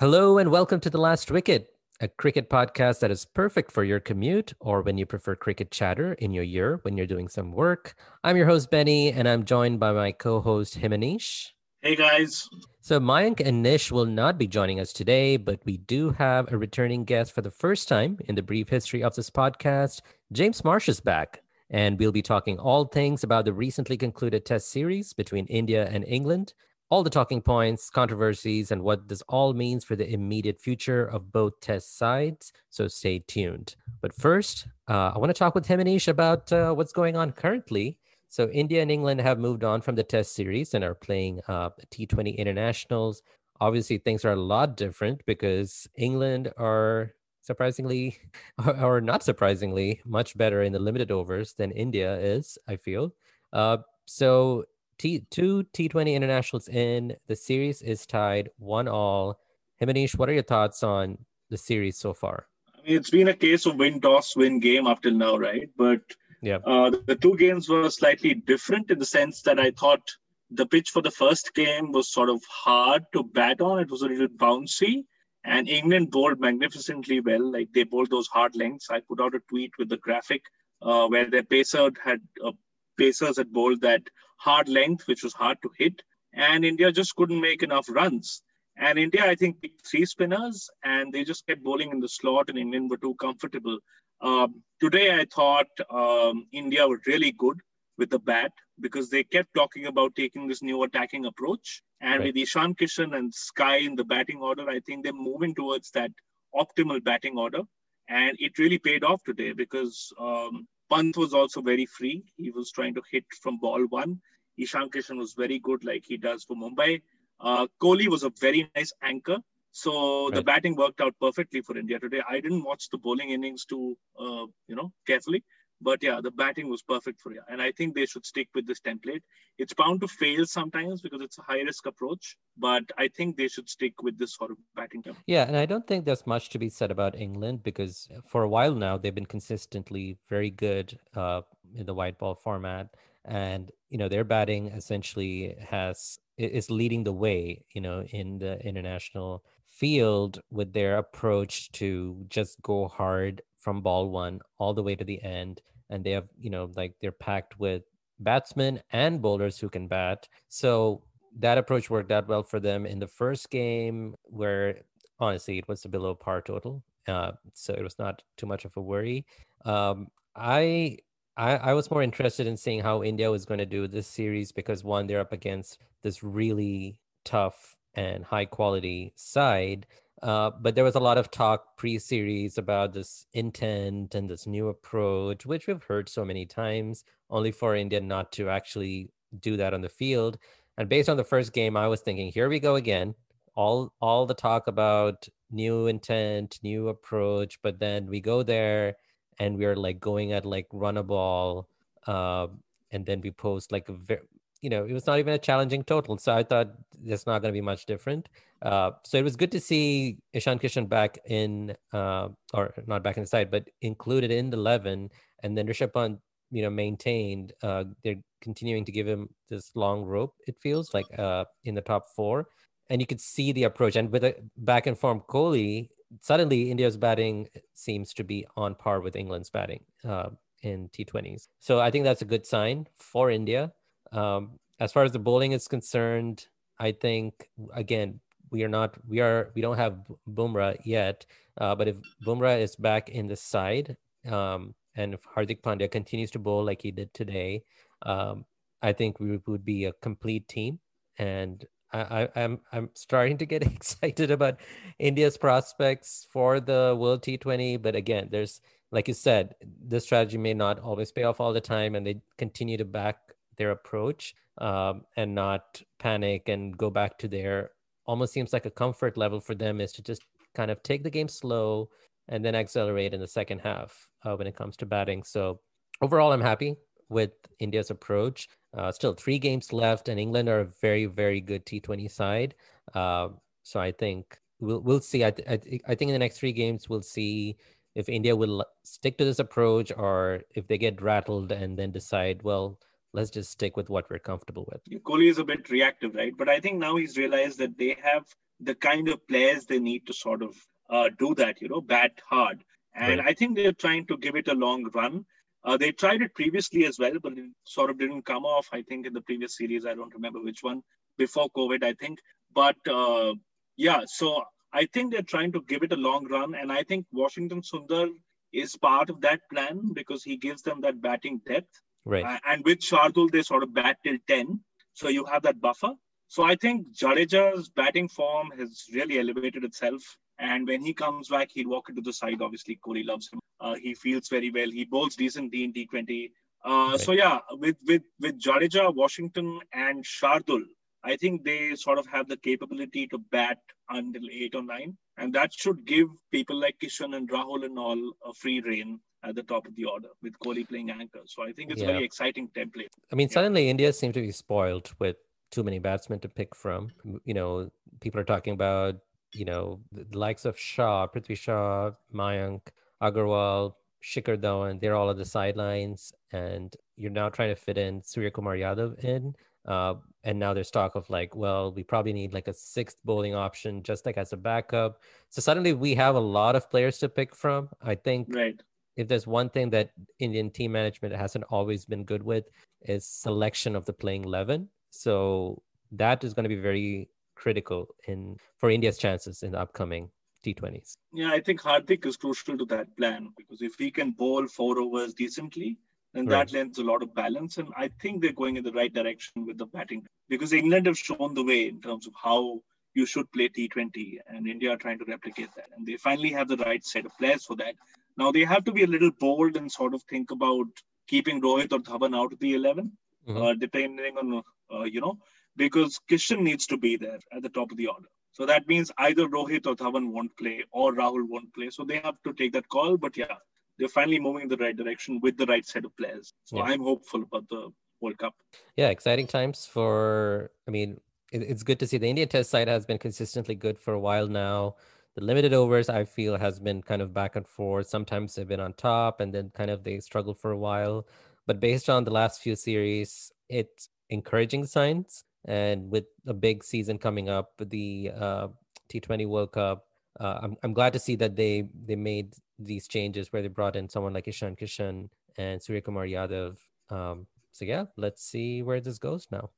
Hello and welcome to The Last Wicket, a cricket podcast that is perfect for your commute or when you prefer cricket chatter in your year when you're doing some work. I'm your host, Benny, and I'm joined by my co host, Himanish. Hey, guys. So, Mayank and Nish will not be joining us today, but we do have a returning guest for the first time in the brief history of this podcast. James Marsh is back, and we'll be talking all things about the recently concluded test series between India and England all the talking points, controversies, and what this all means for the immediate future of both test sides. So stay tuned. But first, uh, I want to talk with Himanish about uh, what's going on currently. So India and England have moved on from the test series and are playing uh, T20 internationals. Obviously, things are a lot different because England are surprisingly, or not surprisingly, much better in the limited overs than India is, I feel. Uh, so T two T20 internationals in. The series is tied one all. Himanish, what are your thoughts on the series so far? I mean, it's been a case of win toss win game up till now, right? But yeah, uh, the two games were slightly different in the sense that I thought the pitch for the first game was sort of hard to bat on. It was a little bouncy, and England bowled magnificently well. Like they bowled those hard lengths. I put out a tweet with the graphic uh, where their pacer had uh, pacers had bowled that hard length, which was hard to hit. And India just couldn't make enough runs. And India, I think, picked three spinners and they just kept bowling in the slot, and England were too comfortable. Um, today, I thought um, India were really good with the bat because they kept talking about taking this new attacking approach. And right. with Ishan Kishan and Sky in the batting order, I think they're moving towards that optimal batting order. And it really paid off today because um, Pant was also very free. He was trying to hit from ball one. Ishan Kishan was very good, like he does for Mumbai. Uh, Kohli was a very nice anchor. So right. the batting worked out perfectly for India today. I didn't watch the bowling innings too, uh, you know, carefully, but yeah, the batting was perfect for India, and I think they should stick with this template. It's bound to fail sometimes because it's a high risk approach, but I think they should stick with this sort of batting template. Yeah, and I don't think there's much to be said about England because for a while now they've been consistently very good uh, in the white ball format and you know their batting essentially has is leading the way you know in the international field with their approach to just go hard from ball one all the way to the end and they have you know like they're packed with batsmen and bowlers who can bat so that approach worked out well for them in the first game where honestly it was a below par total uh, so it was not too much of a worry um, i I, I was more interested in seeing how India was going to do this series because one, they're up against this really tough and high quality side. Uh, but there was a lot of talk pre-series about this intent and this new approach, which we've heard so many times, only for India not to actually do that on the field. And based on the first game, I was thinking, here we go again. All all the talk about new intent, new approach, but then we go there and we are like going at like run a ball uh, and then we post like a very you know it was not even a challenging total so i thought It's not going to be much different. Uh, so it was good to see Ishan Kishan back in, uh, or not back in the side, but included in the 11. And then Rishabh Pant, you know, maintained. Uh, they're continuing to give him this long rope, it feels like, uh, in the top four. And you could see the approach. And with a back and form Kohli, suddenly India's batting seems to be on par with England's batting uh, in T20s. So I think that's a good sign for India. Um, as far as the bowling is concerned, I think again we are not we are we don't have Bumrah yet, uh, but if Bumrah is back in the side um, and if Hardik Pandya continues to bowl like he did today, um, I think we would be a complete team. And I, I'm I'm starting to get excited about India's prospects for the World T20. But again, there's like you said, this strategy may not always pay off all the time, and they continue to back their approach um, and not panic and go back to their almost seems like a comfort level for them is to just kind of take the game slow and then accelerate in the second half uh, when it comes to batting. So overall, I'm happy with India's approach. Uh, still three games left, and England are a very, very good T20 side. Uh, so I think we'll we'll see. I, th- I, th- I think in the next three games we'll see if India will stick to this approach or if they get rattled and then decide, well, let's just stick with what we're comfortable with. Kohli is a bit reactive, right? But I think now he's realized that they have the kind of players they need to sort of uh, do that, you know, bat hard. And right. I think they're trying to give it a long run. Uh, they tried it previously as well, but it sort of didn't come off. I think in the previous series, I don't remember which one before COVID, I think. But uh, yeah, so I think they're trying to give it a long run. And I think Washington Sundar is part of that plan because he gives them that batting depth. Right. Uh, and with Shardul, they sort of bat till 10. So you have that buffer. So I think Jadeja's batting form has really elevated itself. And when he comes back, he'll walk into the side. Obviously, Kohli loves him. Uh, he feels very well. He bowls decently in T20. Uh, right. So yeah, with with with Jadeja, Washington, and Shardul, I think they sort of have the capability to bat until eight or nine, and that should give people like Kishan and Rahul and all a free reign at the top of the order with Kohli playing anchor. So I think it's yeah. a very exciting template. I mean, yeah. suddenly India seems to be spoiled with too many batsmen to pick from. You know, people are talking about you know the likes of Shah, Prithvi Shaw, Mayank, Agarwal, Shikhar Dhawan. They're all on the sidelines, and you're now trying to fit in Surya Kumar Yadav in. Uh, and now there's talk of like, well, we probably need like a sixth bowling option, just like as a backup. So suddenly we have a lot of players to pick from. I think right if there's one thing that Indian team management hasn't always been good with is selection of the playing 11. So that is going to be very critical in for India's chances in the upcoming T20s. Yeah, I think Hardik is crucial to that plan because if he can bowl four overs decently, then right. that lends a lot of balance. And I think they're going in the right direction with the batting because England have shown the way in terms of how you should play T20, and India are trying to replicate that. And they finally have the right set of players for that. Now they have to be a little bold and sort of think about keeping Rohit or Dhawan out of the 11, mm-hmm. uh, depending on, uh, you know, because Kishan needs to be there at the top of the order. So that means either Rohit or Dhawan won't play or Rahul won't play. So they have to take that call. But yeah, they're finally moving in the right direction with the right set of players. So yeah. I'm hopeful about the World Cup. Yeah, exciting times for, I mean, it's good to see the Indian test side has been consistently good for a while now the limited overs I feel has been kind of back and forth. Sometimes they've been on top and then kind of they struggle for a while. But based on the last few series, it's encouraging signs. And with a big season coming up, the uh, T20 World Cup, uh, I'm, I'm glad to see that they they made these changes where they brought in someone like Ishan Kishan and Surya Kumar Yadav. Um, so yeah, let's see where this goes now.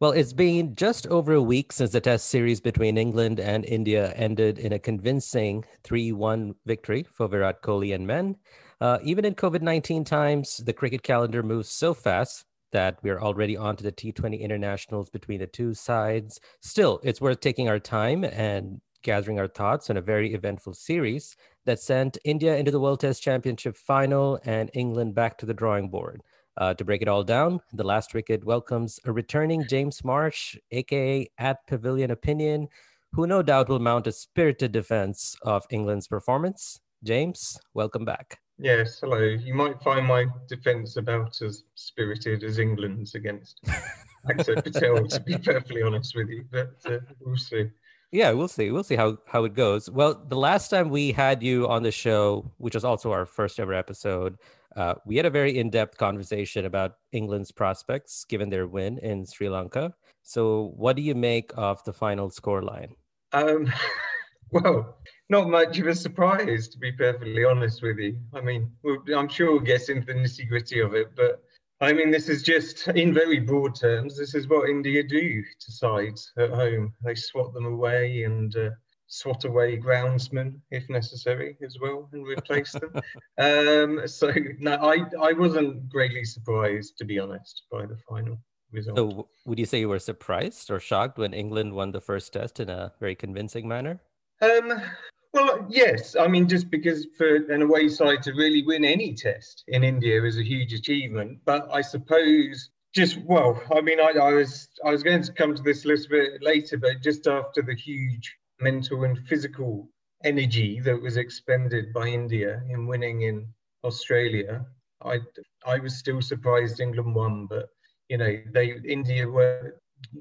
Well, it's been just over a week since the test series between England and India ended in a convincing 3 1 victory for Virat Kohli and men. Uh, even in COVID 19 times, the cricket calendar moves so fast that we're already on to the T20 internationals between the two sides. Still, it's worth taking our time and gathering our thoughts on a very eventful series that sent India into the World Test Championship final and England back to the drawing board. Uh, to break it all down, the last wicket welcomes a returning James Marsh, aka at Pavilion Opinion, who no doubt will mount a spirited defense of England's performance. James, welcome back. Yes, hello. You might find my defence about as spirited as England's against Axar Patel, to be perfectly honest with you, but uh, we'll see. Yeah, we'll see. We'll see how how it goes. Well, the last time we had you on the show, which was also our first ever episode, uh, we had a very in depth conversation about England's prospects given their win in Sri Lanka. So, what do you make of the final scoreline? Um, well, not much of a surprise, to be perfectly honest with you. I mean, I'm sure we'll get into the nitty gritty of it, but I mean, this is just, in very broad terms, this is what India do to sides at home. They swat them away and uh, swat away groundsmen if necessary as well and replace them. um, so, no, I, I wasn't greatly surprised, to be honest, by the final result. So, would you say you were surprised or shocked when England won the first test in a very convincing manner? Um, well, yes. I mean, just because for an away side to really win any test in India is a huge achievement. But I suppose just well, I mean, I, I was I was going to come to this a little bit later, but just after the huge mental and physical energy that was expended by India in winning in Australia, I I was still surprised England won, but you know they India were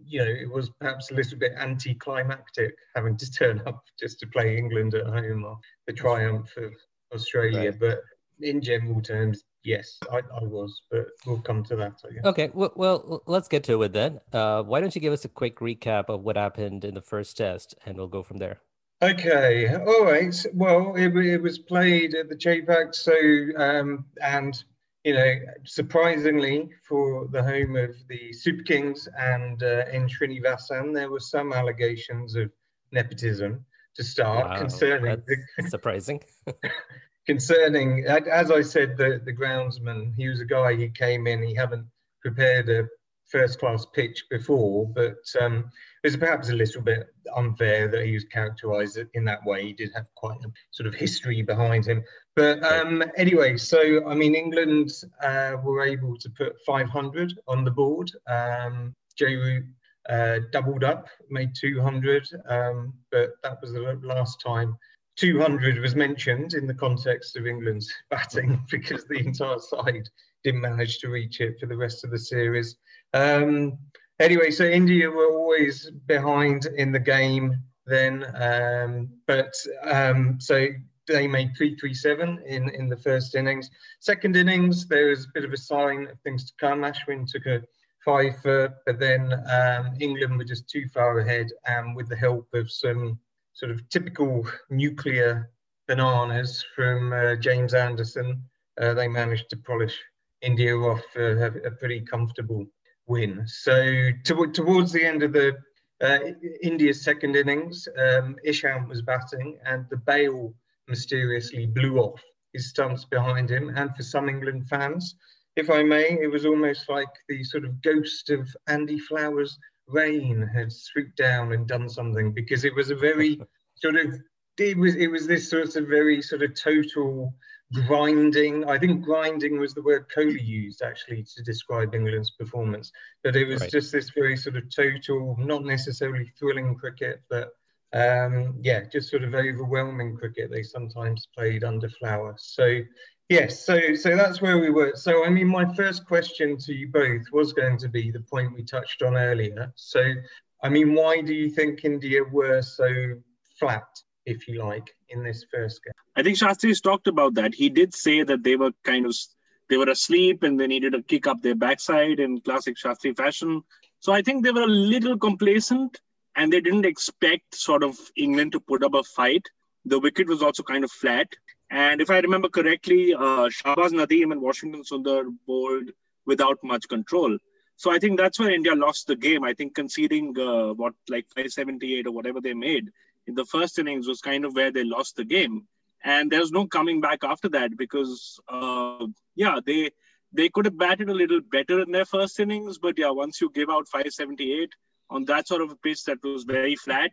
you know, it was perhaps a little bit anticlimactic having to turn up just to play England at home or the triumph of Australia. Right. But in general terms, yes, I, I, was, but we'll come to that. Okay, well, well, let's get to it then. Uh, why don't you give us a quick recap of what happened in the first test, and we'll go from there. Okay, all right. Well, it, it was played at the Chepauk, so um, and you know, surprisingly for the home of the Super Kings and uh, N. Srinivasan, there were some allegations of nepotism to start wow, concerning the, surprising. concerning, as I said, the the groundsman. He was a guy who came in. He hadn't prepared a first class pitch before, but um, it was perhaps a little bit unfair that he was characterised in that way. He did have quite a sort of history behind him. But um, anyway, so I mean, England uh, were able to put 500 on the board. Um, Joe Root uh, doubled up, made 200, um, but that was the last time 200 was mentioned in the context of England's batting because the entire side didn't manage to reach it for the rest of the series. Um, anyway, so India were always behind in the game then, um, but um, so they made 337 in, in the first innings. Second innings, there was a bit of a sign of things to come. Ashwin took a five, for, but then um, England were just too far ahead, and with the help of some sort of typical nuclear bananas from uh, James Anderson, uh, they managed to polish India off uh, a pretty comfortable win. So to, towards the end of the uh, India's second innings, um, Ishant was batting, and the bail mysteriously blew off his stumps behind him. And for some England fans, if I may, it was almost like the sort of ghost of Andy Flower's reign had swooped down and done something because it was a very sort of it was it was this sort of very sort of total grinding. I think grinding was the word Kohli used actually to describe England's performance. But it was right. just this very sort of total, not necessarily thrilling cricket, but um, yeah, just sort of overwhelming cricket they sometimes played under Flower. So yes, so so that's where we were. So I mean, my first question to you both was going to be the point we touched on earlier. So I mean, why do you think India were so flat? if you like, in this first game. I think Shastri's talked about that. He did say that they were kind of they were asleep and they needed to kick up their backside in classic Shastri fashion. So I think they were a little complacent and they didn't expect sort of England to put up a fight. The wicket was also kind of flat. And if I remember correctly, uh, Shahbaz Nadeem and Washington Sundar bowled without much control. So I think that's where India lost the game. I think conceding uh, what like 578 or whatever they made in the first innings was kind of where they lost the game. And there's no coming back after that because, uh, yeah, they they could have batted a little better in their first innings, but yeah, once you give out 578 on that sort of a pitch that was very flat,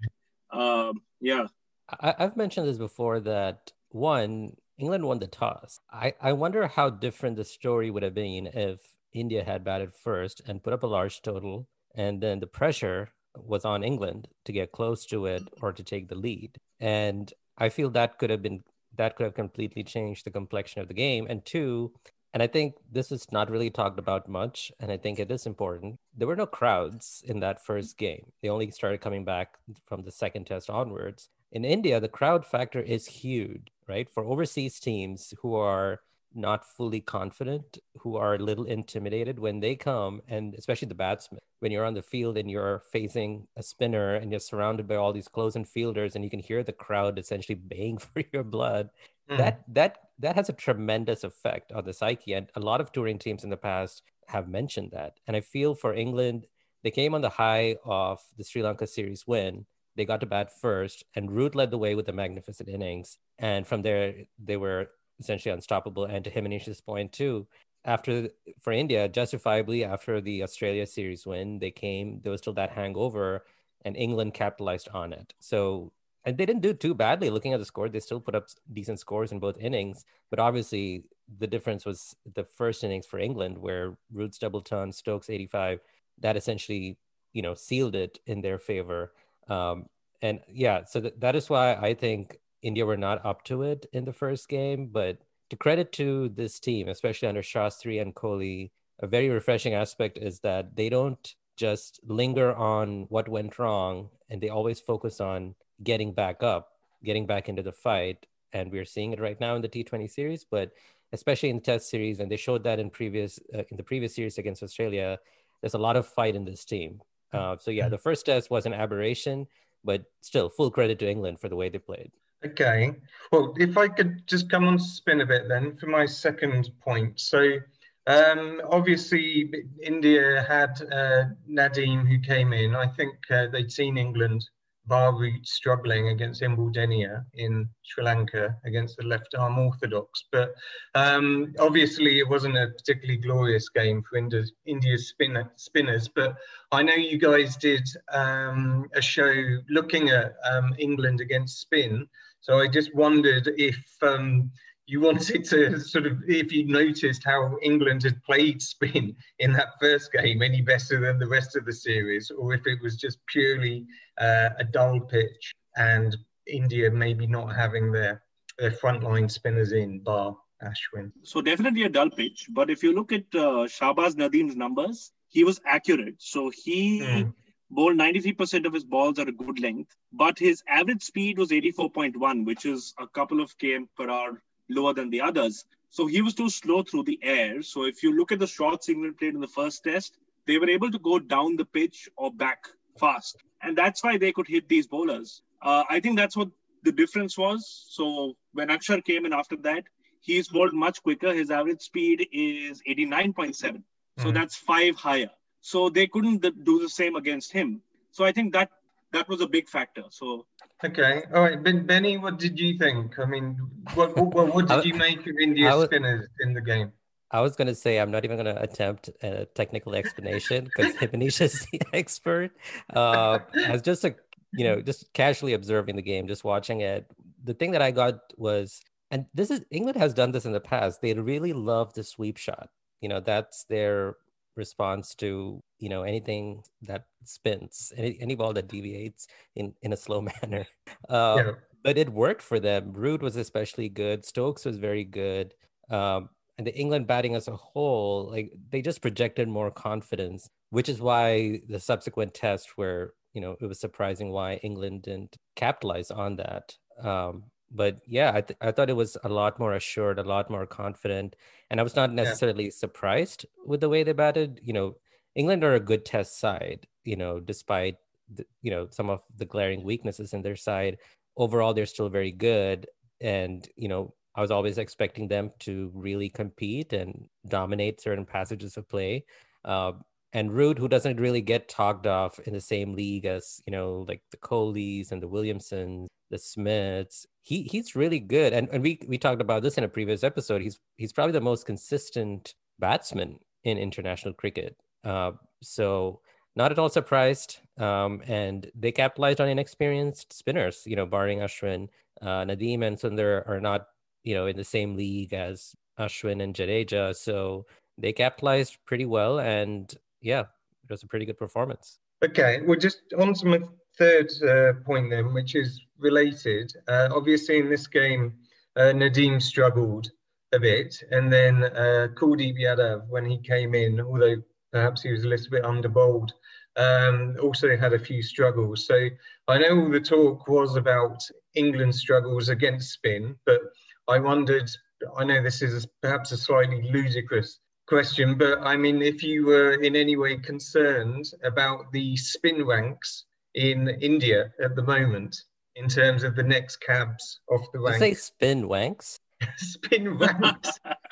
uh, yeah. I, I've mentioned this before that one, England won the toss. I, I wonder how different the story would have been if India had batted first and put up a large total, and then the pressure was on England to get close to it or to take the lead. And I feel that could have been that could have completely changed the complexion of the game. And two, and I think this is not really talked about much, and I think it is important. There were no crowds in that first game. They only started coming back from the second test onwards. In India, the crowd factor is huge, right? For overseas teams who are not fully confident, who are a little intimidated when they come, and especially the batsmen, when you're on the field and you're facing a spinner and you're surrounded by all these close-in fielders, and you can hear the crowd essentially baying for your blood. Mm. That that that has a tremendous effect on the psyche, and a lot of touring teams in the past have mentioned that. And I feel for England, they came on the high of the Sri Lanka series win. They got to bat first, and Root led the way with a magnificent innings. And from there, they were essentially unstoppable. And to Himanish's point too, after for India, justifiably after the Australia series win, they came. There was still that hangover, and England capitalized on it. So and they didn't do too badly. Looking at the score, they still put up decent scores in both innings. But obviously, the difference was the first innings for England, where Root's double ton, Stokes 85, that essentially you know sealed it in their favor. Um, and yeah, so th- that is why I think India were not up to it in the first game, but to credit to this team, especially under Shastri and Kohli, a very refreshing aspect is that they don't just linger on what went wrong and they always focus on getting back up, getting back into the fight. And we're seeing it right now in the T20 series, but especially in the test series, and they showed that in previous uh, in the previous series against Australia. There's a lot of fight in this team. Uh, so yeah, the first test was an aberration, but still full credit to England for the way they played. Okay. Well, if I could just come on spin a bit then for my second point. So, um, obviously, India had uh, Nadeem who came in. I think uh, they'd seen England Root struggling against Embuldeniya in Sri Lanka against the left arm orthodox. But um, obviously, it wasn't a particularly glorious game for India's, India's spinner, spinners. But I know you guys did um, a show looking at um, England against spin. So I just wondered if um, you wanted to sort of, if you noticed how England had played spin in that first game any better than the rest of the series, or if it was just purely uh, a dull pitch and India maybe not having their, their frontline spinners in, bar Ashwin. So definitely a dull pitch. But if you look at uh, Shahbaz Nadeem's numbers, he was accurate. So he. Mm bowled 93% of his balls at a good length, but his average speed was 84.1, which is a couple of km per hour lower than the others. So he was too slow through the air. So if you look at the shots England played in the first test, they were able to go down the pitch or back fast. And that's why they could hit these bowlers. Uh, I think that's what the difference was. So when Akshar came in after that, he's bowled much quicker. His average speed is 89.7. So mm-hmm. that's five higher. So they couldn't do the same against him. So I think that that was a big factor. So okay, all right, ben, Benny, what did you think? I mean, what what, what did you make of India's was, spinners in the game? I was going to say I'm not even going to attempt a technical explanation because Himanish is the expert. Uh, as just a you know just casually observing the game, just watching it. The thing that I got was, and this is England has done this in the past. They really love the sweep shot. You know that's their response to you know anything that spins any, any ball that deviates in in a slow manner um, yeah. but it worked for them root was especially good stokes was very good um, and the england batting as a whole like they just projected more confidence which is why the subsequent test where you know it was surprising why england didn't capitalize on that um, but yeah, I, th- I thought it was a lot more assured, a lot more confident, and I was not necessarily yeah. surprised with the way they batted. You know, England are a good test side. You know, despite the, you know some of the glaring weaknesses in their side, overall they're still very good. And you know, I was always expecting them to really compete and dominate certain passages of play. Uh, and Root, who doesn't really get talked off in the same league as you know, like the Kohlis and the Williamsons, the Smiths. He he's really good, and and we we talked about this in a previous episode. He's he's probably the most consistent batsman in international cricket. Uh, so not at all surprised. Um, and they capitalized on inexperienced spinners. You know, barring Ashwin, uh, Nadeem and Sundar are not you know in the same league as Ashwin and Jadeja. So they capitalized pretty well, and yeah, it was a pretty good performance. Okay, well, just on to my third uh, point then, which is related. Uh, obviously, in this game, uh, Nadeem struggled a bit, and then uh, Kuldeep Yadav, when he came in, although perhaps he was a little bit underbowled, um, also had a few struggles. So I know all the talk was about England's struggles against spin, but I wondered. I know this is perhaps a slightly ludicrous question, but I mean, if you were in any way concerned about the spin ranks in India at the moment in terms of the next cabs off the rank. You say spin wanks? spin ranks.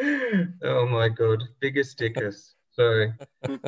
oh my god, biggest dickus. Sorry.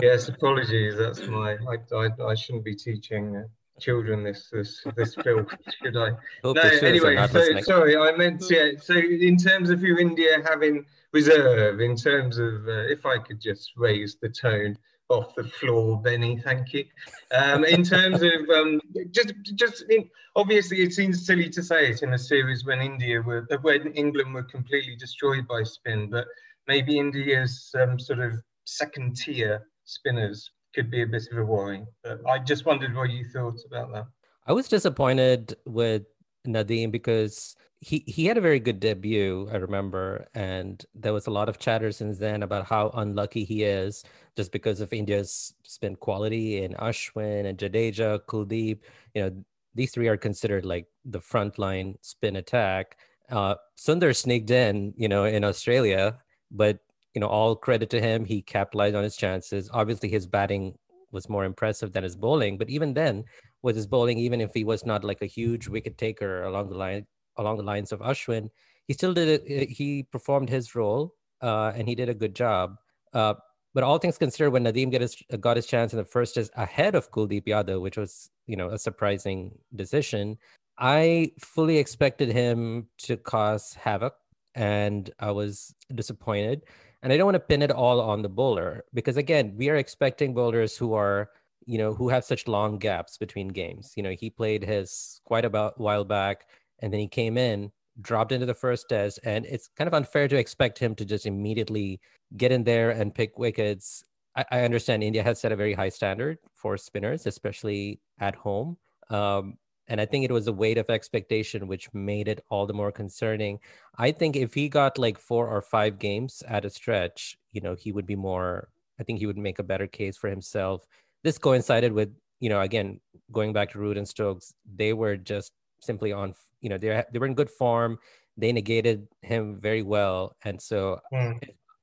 Yes, apologies. That's my. I, I, I shouldn't be teaching uh, children this this this film, should I? Hope no. Anyway, so, sorry. I meant yeah. So in terms of you India having reserve, in terms of uh, if I could just raise the tone off the floor, Benny. Thank you. Um, in terms of um, just, just in, obviously, it seems silly to say it in a series when India were, when England were completely destroyed by spin, but maybe India's um, sort of second tier spinners could be a bit of a worry. But I just wondered what you thought about that. I was disappointed with Nadeem because he he had a very good debut, I remember, and there was a lot of chatter since then about how unlucky he is just because of India's spin quality and Ashwin and Jadeja, Kuldeep. You know, these three are considered like the frontline spin attack. Uh, Sundar sneaked in, you know, in Australia, but you know, all credit to him. He capitalized on his chances. Obviously, his batting was more impressive than his bowling, but even then, with his bowling, even if he was not like a huge wicket taker along the line, along the lines of Ashwin, he still did it. He performed his role uh, and he did a good job. Uh, but all things considered, when Nadeem his, got his chance in the first test ahead of Kuldeep Yadav, which was you know a surprising decision, I fully expected him to cause havoc, and I was disappointed. And I don't want to pin it all on the bowler because again, we are expecting bowlers who are you know who have such long gaps between games. You know, he played his quite a while back and then he came in dropped into the first test and it's kind of unfair to expect him to just immediately get in there and pick wickets i, I understand india has set a very high standard for spinners especially at home um, and i think it was a weight of expectation which made it all the more concerning i think if he got like four or five games at a stretch you know he would be more i think he would make a better case for himself this coincided with you know again going back to root and stokes they were just simply on you know they they were in good form. They negated him very well, and so mm.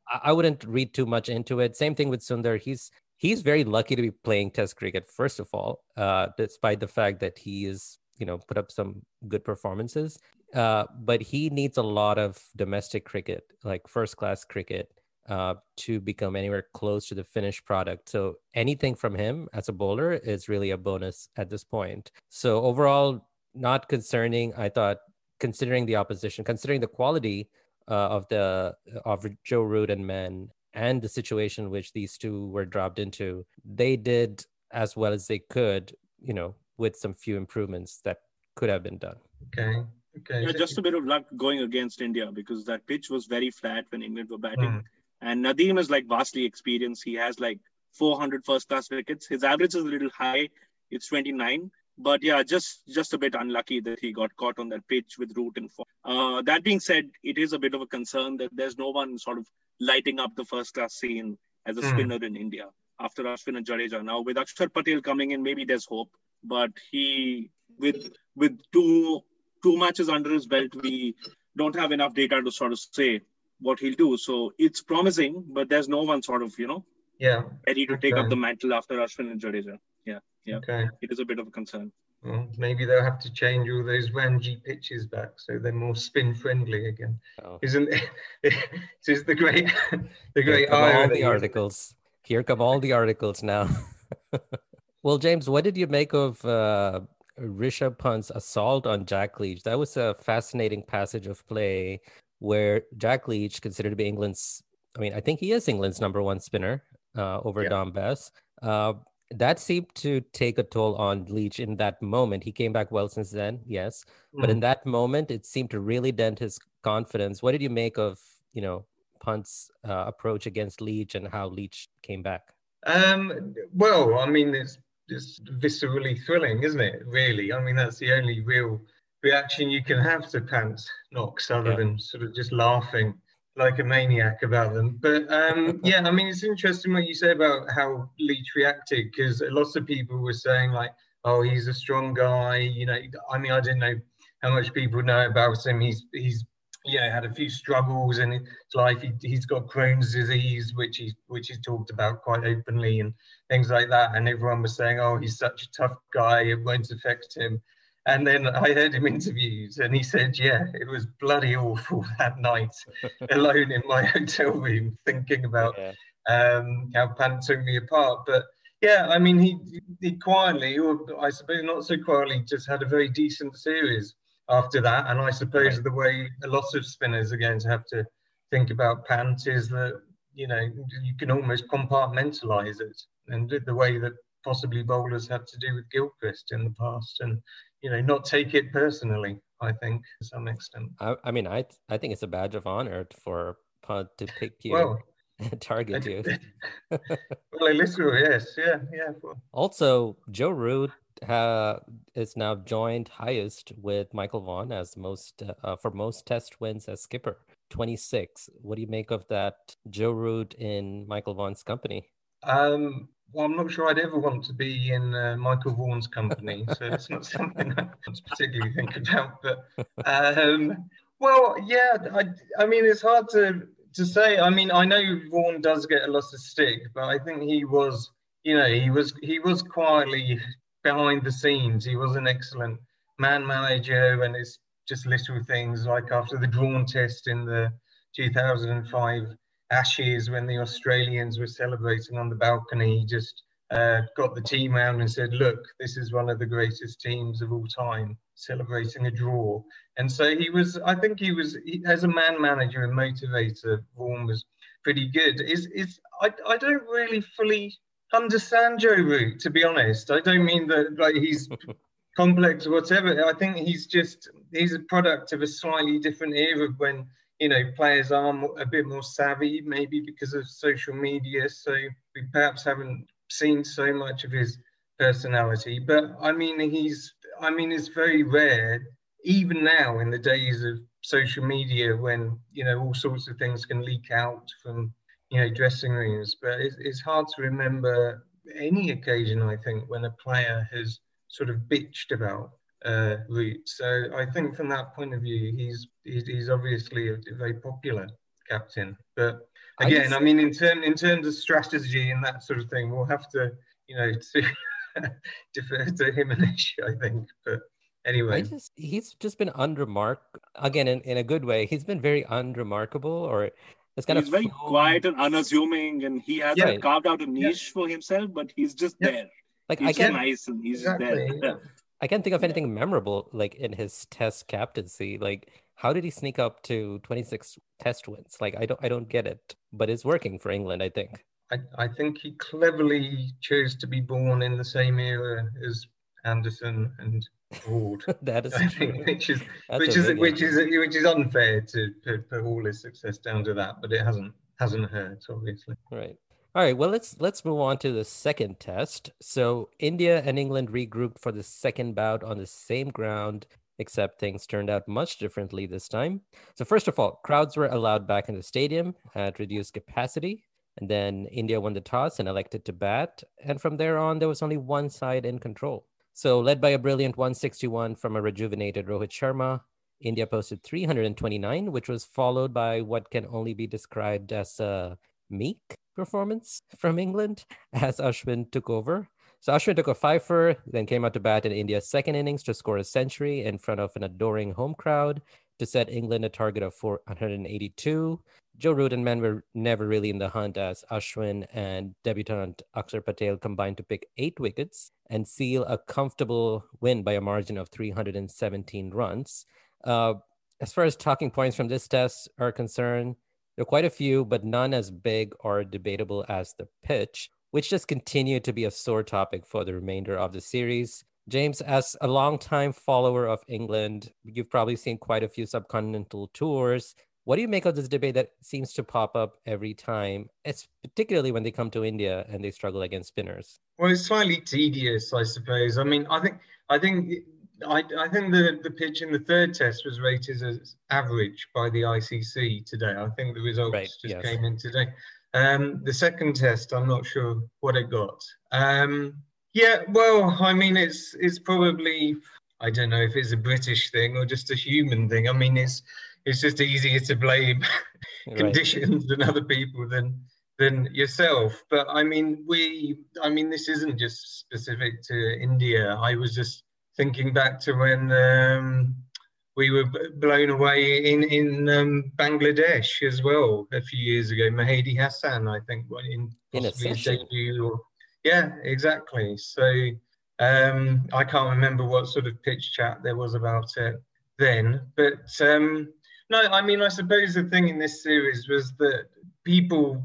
I, I wouldn't read too much into it. Same thing with Sundar. He's he's very lucky to be playing Test cricket. First of all, uh, despite the fact that he is you know put up some good performances, uh, but he needs a lot of domestic cricket, like first class cricket. Uh, to become anywhere close to the finished product. So anything from him as a bowler is really a bonus at this point. So overall, not concerning. I thought, considering the opposition, considering the quality uh, of the of Joe Root and men, and the situation which these two were dropped into, they did as well as they could. You know, with some few improvements that could have been done. Okay. Okay. Yeah, just a bit of luck going against India because that pitch was very flat when England were batting. Mm. And Nadeem is like vastly experienced. He has like 400 first class wickets. His average is a little high. It's 29 but yeah, just just a bit unlucky that he got caught on that pitch with Root and form. Uh, that being said, it is a bit of a concern that there's no one sort of lighting up the first class scene as a mm. spinner in India after Ashwin and Jadeja. Now with Akshar Patel coming in, maybe there's hope. But he with with two two matches under his belt, we don't have enough data to sort of say what he'll do. So it's promising, but there's no one sort of you know yeah ready to okay. take up the mantle after Ashwin and Jadeja. Yeah. Yeah. Okay. It is a bit of a concern. Well, maybe they'll have to change all those Ranji pitches back so they're more spin friendly again. Oh. Isn't it? Is the great, the great all the articles. Here come all the articles now. well, James, what did you make of uh, Rishabh Pant's assault on Jack Leach? That was a fascinating passage of play where Jack Leach, considered to be England's, I mean, I think he is England's number one spinner uh, over yeah. Dom Bess. Uh, that seemed to take a toll on Leach in that moment. He came back well since then, yes, mm. but in mm. that moment, it seemed to really dent his confidence. What did you make of you know Pant's uh, approach against Leach and how Leach came back? Um, well, I mean, it's just viscerally thrilling, isn't it? Really, I mean, that's the only real reaction you can have to Pant's knocks other yeah. than sort of just laughing like a maniac about them. But um, yeah, I mean, it's interesting what you say about how Leach reacted because lots of people were saying like, "Oh, he's a strong guy." You know, I mean, I didn't know how much people know about him. He's he's you know had a few struggles in his life. He, he's got Crohn's disease, which he which he's talked about quite openly and things like that. And everyone was saying, "Oh, he's such a tough guy. It won't affect him." And then I heard him interviewed, and he said, "Yeah, it was bloody awful that night, alone in my hotel room, thinking about yeah. um, how Pant took me apart." But yeah, I mean, he he quietly, or I suppose not so quietly, just had a very decent series after that. And I suppose right. the way a lot of spinners are going to have to think about Pant is that you know you can almost compartmentalize it, and the way that possibly bowlers had to do with Gilchrist in the past, and you know, not take it personally. I think to some extent. I, I mean, I I think it's a badge of honor for Pod to pick you. Well, target you. well, little, yes, yeah, yeah. Also, Joe Root uh, is now joined highest with Michael Vaughan as most uh, for most Test wins as skipper, twenty six. What do you make of that, Joe Root in Michael Vaughan's company? Um, well, I'm not sure I'd ever want to be in uh, Michael Vaughan's company, so it's not something I particularly think about. But um, well, yeah, I, I mean, it's hard to to say. I mean, I know Vaughan does get a lot of stick, but I think he was, you know, he was he was quietly behind the scenes. He was an excellent man manager, and it's just little things like after the drawn test in the 2005 Ashes when the Australians were celebrating on the balcony, he just uh, got the team round and said, "Look, this is one of the greatest teams of all time, celebrating a draw." And so he was. I think he was he, as a man manager and motivator. Vaughan was pretty good. Is is I I don't really fully understand Joe Root to be honest. I don't mean that like he's complex or whatever. I think he's just he's a product of a slightly different era when you know, players are a bit more savvy, maybe because of social media. So we perhaps haven't seen so much of his personality. But I mean, he's, I mean, it's very rare, even now in the days of social media when, you know, all sorts of things can leak out from, you know, dressing rooms. But it's, it's hard to remember any occasion, I think, when a player has sort of bitched about uh, Root. So I think from that point of view, he's he's, he's obviously a, a, very popular captain. But again, I, just, I, mean, in term in terms of strategy and that sort of thing, we'll have to you know to defer to Himanish, I think. But anyway, just, he's just been unremark again in, in a good way. He's been very unremarkable or. It's kind he's of very flown. quiet and unassuming, and he hasn't yeah. carved out a niche yeah. for himself, but he's just yeah. there. Like he's I get nice and he's exactly. there. I can't think of anything memorable like in his test captaincy. Like, how did he sneak up to 26 test wins? Like, I don't, I don't get it, but it's working for England, I think. I, I think he cleverly chose to be born in the same era as Anderson and Broad. that is I true. Think, which is which is which is which is unfair to put all his success down to that, but it hasn't hasn't hurt obviously. Right. All right, well let's let's move on to the second test. So India and England regrouped for the second bout on the same ground, except things turned out much differently this time. So first of all, crowds were allowed back in the stadium at reduced capacity, and then India won the toss and elected to bat, and from there on there was only one side in control. So led by a brilliant 161 from a rejuvenated Rohit Sharma, India posted 329, which was followed by what can only be described as a meek performance from England as Ashwin took over. So Ashwin took a fifer, then came out to bat in India's second innings to score a century in front of an adoring home crowd to set England a target of 482. Joe Root and men were never really in the hunt as Ashwin and debutant Akshar Patel combined to pick eight wickets and seal a comfortable win by a margin of 317 runs. Uh, as far as talking points from this test are concerned, there are quite a few, but none as big or debatable as the pitch, which just continued to be a sore topic for the remainder of the series. James, as a longtime follower of England, you've probably seen quite a few subcontinental tours. What do you make of this debate that seems to pop up every time, it's particularly when they come to India and they struggle against spinners? Well, it's slightly tedious, I suppose. I mean, I think I think I, I think the, the pitch in the third test was rated as average by the ICC today. I think the results right, just yes. came in today. Um, the second test, I'm not sure what it got. Um, yeah, well, I mean, it's it's probably I don't know if it's a British thing or just a human thing. I mean, it's it's just easier to blame right. conditions and other people than than yourself. But I mean, we, I mean, this isn't just specific to India. I was just thinking back to when um, we were blown away in in um, Bangladesh as well a few years ago. Mehidy Hasan, I think, in possibly his debut. Or, yeah, exactly. So um, I can't remember what sort of pitch chat there was about it then, but um, no, I mean, I suppose the thing in this series was that people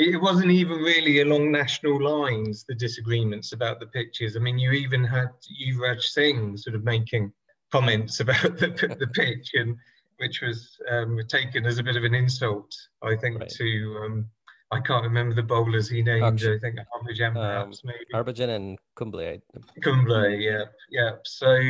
it wasn't even really along national lines the disagreements about the pitches. I mean, you even had Yuvraj Singh sort of making comments about the, the pitch, and which was um, taken as a bit of an insult, I think, right. to um, I can't remember the bowlers he named. Actually, I think Harbhajan um, perhaps maybe. Harbhajan and Kumble. Kumble, yeah, yeah. So,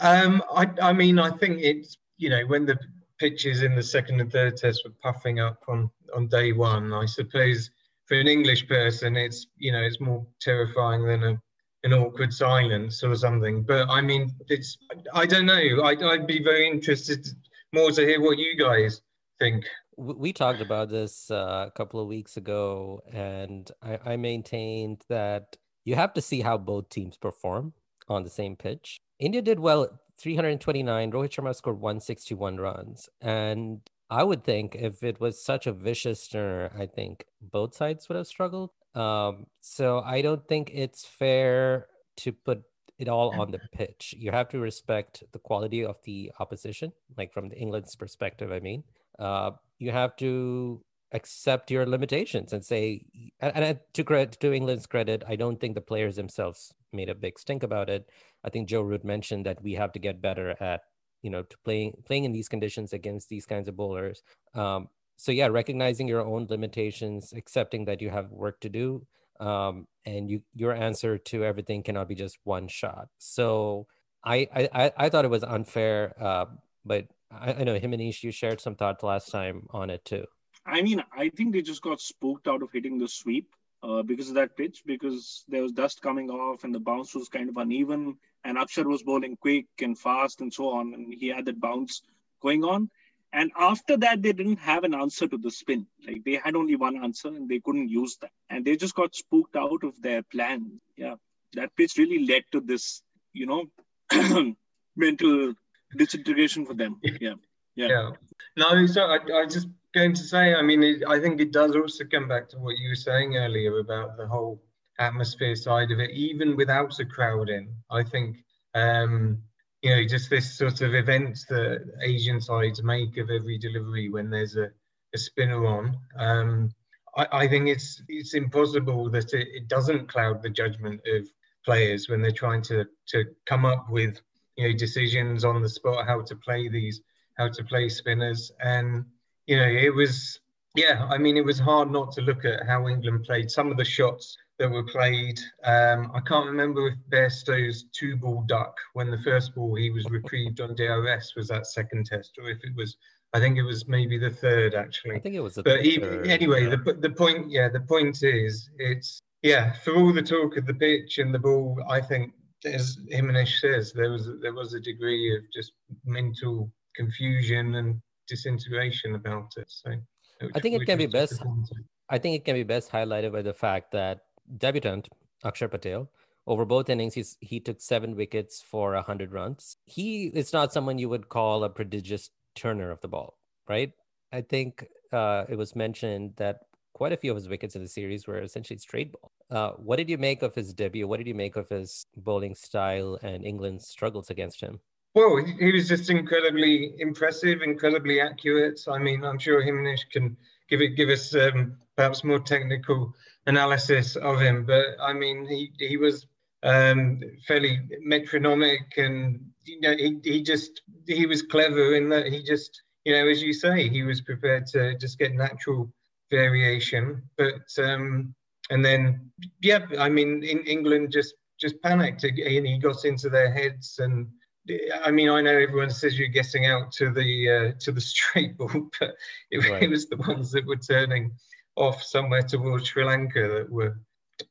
um, I, I mean, I think it's you know when the pitches in the second and third test were puffing up on on day one. I suppose for an English person, it's you know it's more terrifying than a an awkward silence or something. But I mean, it's I don't know. I'd, I'd be very interested more to hear what you guys think. We talked about this uh, a couple of weeks ago, and I, I maintained that you have to see how both teams perform on the same pitch. India did well 329. Rohit Sharma scored 161 runs. And I would think if it was such a vicious turner, I think both sides would have struggled. Um, so I don't think it's fair to put it all on the pitch. You have to respect the quality of the opposition, like from the England's perspective. I mean, uh, you have to accept your limitations and say. And, and to credit to England's credit, I don't think the players themselves made a big stink about it. I think Joe Root mentioned that we have to get better at you know to playing playing in these conditions against these kinds of bowlers. Um, so yeah, recognizing your own limitations, accepting that you have work to do, um, and you your answer to everything cannot be just one shot. So I I I thought it was unfair, uh, but I, I know Himanish, you shared some thoughts last time on it too. I mean, I think they just got spooked out of hitting the sweep uh, because of that pitch, because there was dust coming off and the bounce was kind of uneven and Akshar was bowling quick and fast and so on, and he had that bounce going on. And after that, they didn't have an answer to the spin. Like they had only one answer and they couldn't use that. And they just got spooked out of their plan. Yeah. That pitch really led to this, you know, mental disintegration for them. Yeah. Yeah. yeah. No, so I, I just going to say, I mean, it, I think it does also come back to what you were saying earlier about the whole atmosphere side of it, even without a crowd in. I think, um, you know, just this sort of events that Asian sides make of every delivery when there's a, a spinner on. Um, I, I, think it's it's impossible that it, it doesn't cloud the judgment of players when they're trying to to come up with you know decisions on the spot how to play these how to play spinners and you know it was yeah i mean it was hard not to look at how england played some of the shots that were played. Um, I can't remember if Bairstow's two ball duck, when the first ball he was reprieved on DRS, was that second test, or if it was, I think it was maybe the third actually. I think it was. but third, anyway, yeah. the the point, yeah, the point is, it's yeah, for all the talk of the pitch and the ball, I think as Himanish says, there was there was a degree of just mental confusion and disintegration about it. So I think it can be best. I think it can be best highlighted by the fact that debutant Akshar Patel. Over both innings, he took seven wickets for 100 runs. He is not someone you would call a prodigious turner of the ball, right? I think uh, it was mentioned that quite a few of his wickets in the series were essentially straight ball. Uh, what did you make of his debut? What did you make of his bowling style and England's struggles against him? Well, he was just incredibly impressive, incredibly accurate. I mean, I'm sure Himanish can give it give us um, perhaps more technical analysis of him, but I mean, he he was um, fairly metronomic, and you know, he he just he was clever in that he just you know, as you say, he was prepared to just get natural variation, but um, and then yeah, I mean, in England just just panicked and he got into their heads and I mean, I know everyone says you're getting out to the uh, to the straight ball, but it, right. it, was the ones that were turning off somewhere towards Sri Lanka that were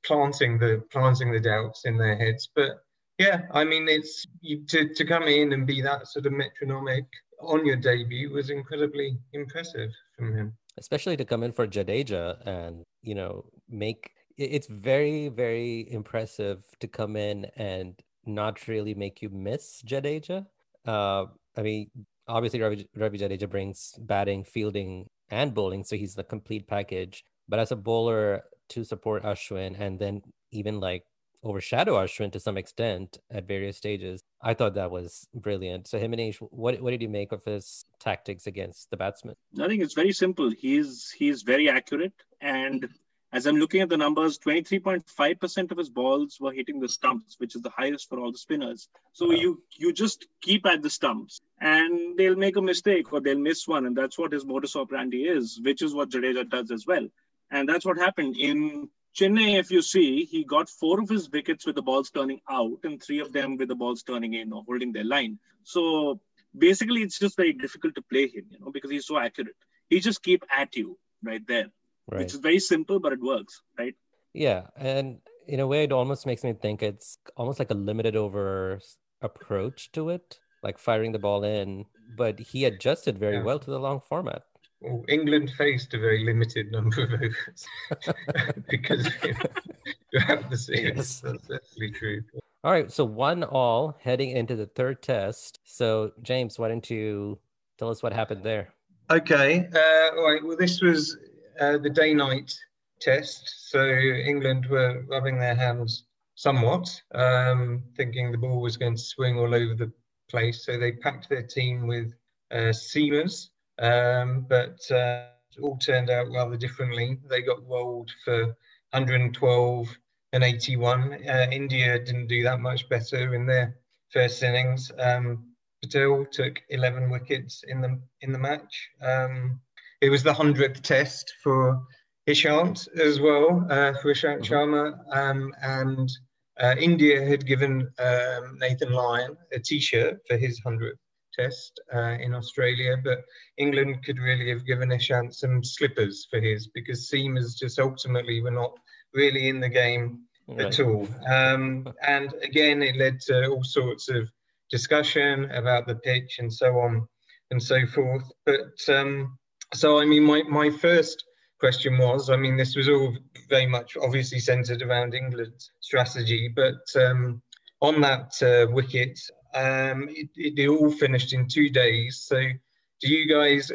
planting the planting the doubts in their heads. But yeah, I mean, it's you, to to come in and be that sort of metronomic on your debut was incredibly impressive from him. Especially to come in for Jadeja and you know make it's very very impressive to come in and not really make you miss Jadeja. Uh, I mean, obviously Ravi, Ravi Jadeja brings batting, fielding, and bowling, so he's the complete package. But as a bowler to support Ashwin and then even like overshadow Ashwin to some extent at various stages, I thought that was brilliant. So Himanish, what what did you make of his tactics against the batsman? I think it's very simple. He's he's very accurate and as I'm looking at the numbers, 23.5% of his balls were hitting the stumps, which is the highest for all the spinners. So wow. you you just keep at the stumps, and they'll make a mistake or they'll miss one, and that's what his modus operandi is, which is what Jadeja does as well. And that's what happened in Chennai. If you see, he got four of his wickets with the balls turning out, and three of them with the balls turning in or holding their line. So basically, it's just very difficult to play him, you know, because he's so accurate. He just keep at you right there right. which is very simple, but it works, right? Yeah. And in a way, it almost makes me think it's almost like a limited over approach to it, like firing the ball in. But he adjusted very yeah. well to the long format. Well, England faced a very limited number of overs because you have to see yes. That's definitely true. All right, so one all heading into the third test. So James, why don't you tell us what happened there? Okay, uh, all right. Well, this was uh, the day night test. So England were rubbing their hands somewhat, um, thinking the ball was going to swing all over the place. So they packed their team with uh, seamers, um, but uh, all turned out rather differently. They got rolled for 112 and 81. Uh, India didn't do that much better in their first innings. Um, Patel took 11 wickets in the in the match. Um, it was the hundredth test for Ishant as well, uh, for Ishant mm-hmm. Sharma, um, and uh, India had given um, Nathan Lyon a T-shirt for his hundredth test uh, in Australia, but England could really have given Ishant some slippers for his because seamers just ultimately were not really in the game right. at all. Um, and again, it led to all sorts of discussion about the pitch and so on and so forth. But um, so, I mean, my, my first question was I mean, this was all very much obviously centered around England's strategy, but um, on that uh, wicket, um, it, it, all finished in two days. So, do you guys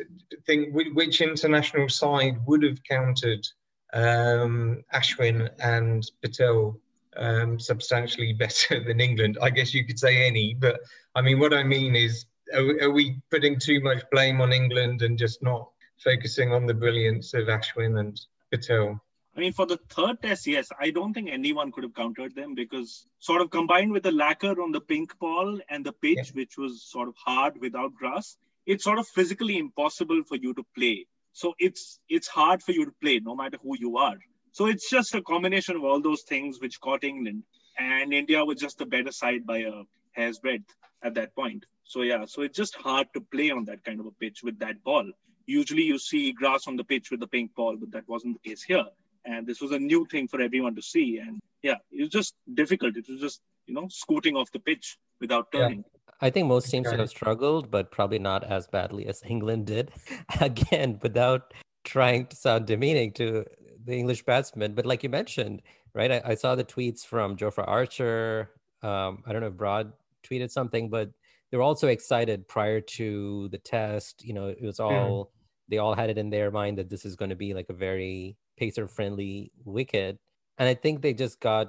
think which international side would have countered um, Ashwin and Patel um, substantially better than England? I guess you could say any, but I mean, what I mean is, are, are we putting too much blame on England and just not focusing on the brilliance of Ashwin and Patel. I mean, for the third test, yes, I don't think anyone could have countered them because sort of combined with the lacquer on the pink ball and the pitch, yeah. which was sort of hard without grass, it's sort of physically impossible for you to play. So it's it's hard for you to play no matter who you are. So it's just a combination of all those things which caught England, and India was just a better side by a hair's breadth at that point. So yeah, so it's just hard to play on that kind of a pitch with that ball usually you see grass on the pitch with the pink ball, but that wasn't the case here. And this was a new thing for everyone to see. And yeah, it was just difficult. It was just, you know, scooting off the pitch without turning. Yeah. I think most teams would have struggled, but probably not as badly as England did. Again, without trying to sound demeaning to the English batsmen. But like you mentioned, right? I, I saw the tweets from Jofra Archer. Um, I don't know if Broad tweeted something, but they were also excited prior to the test. You know, it was all they all had it in their mind that this is going to be like a very pacer friendly wicket. And I think they just got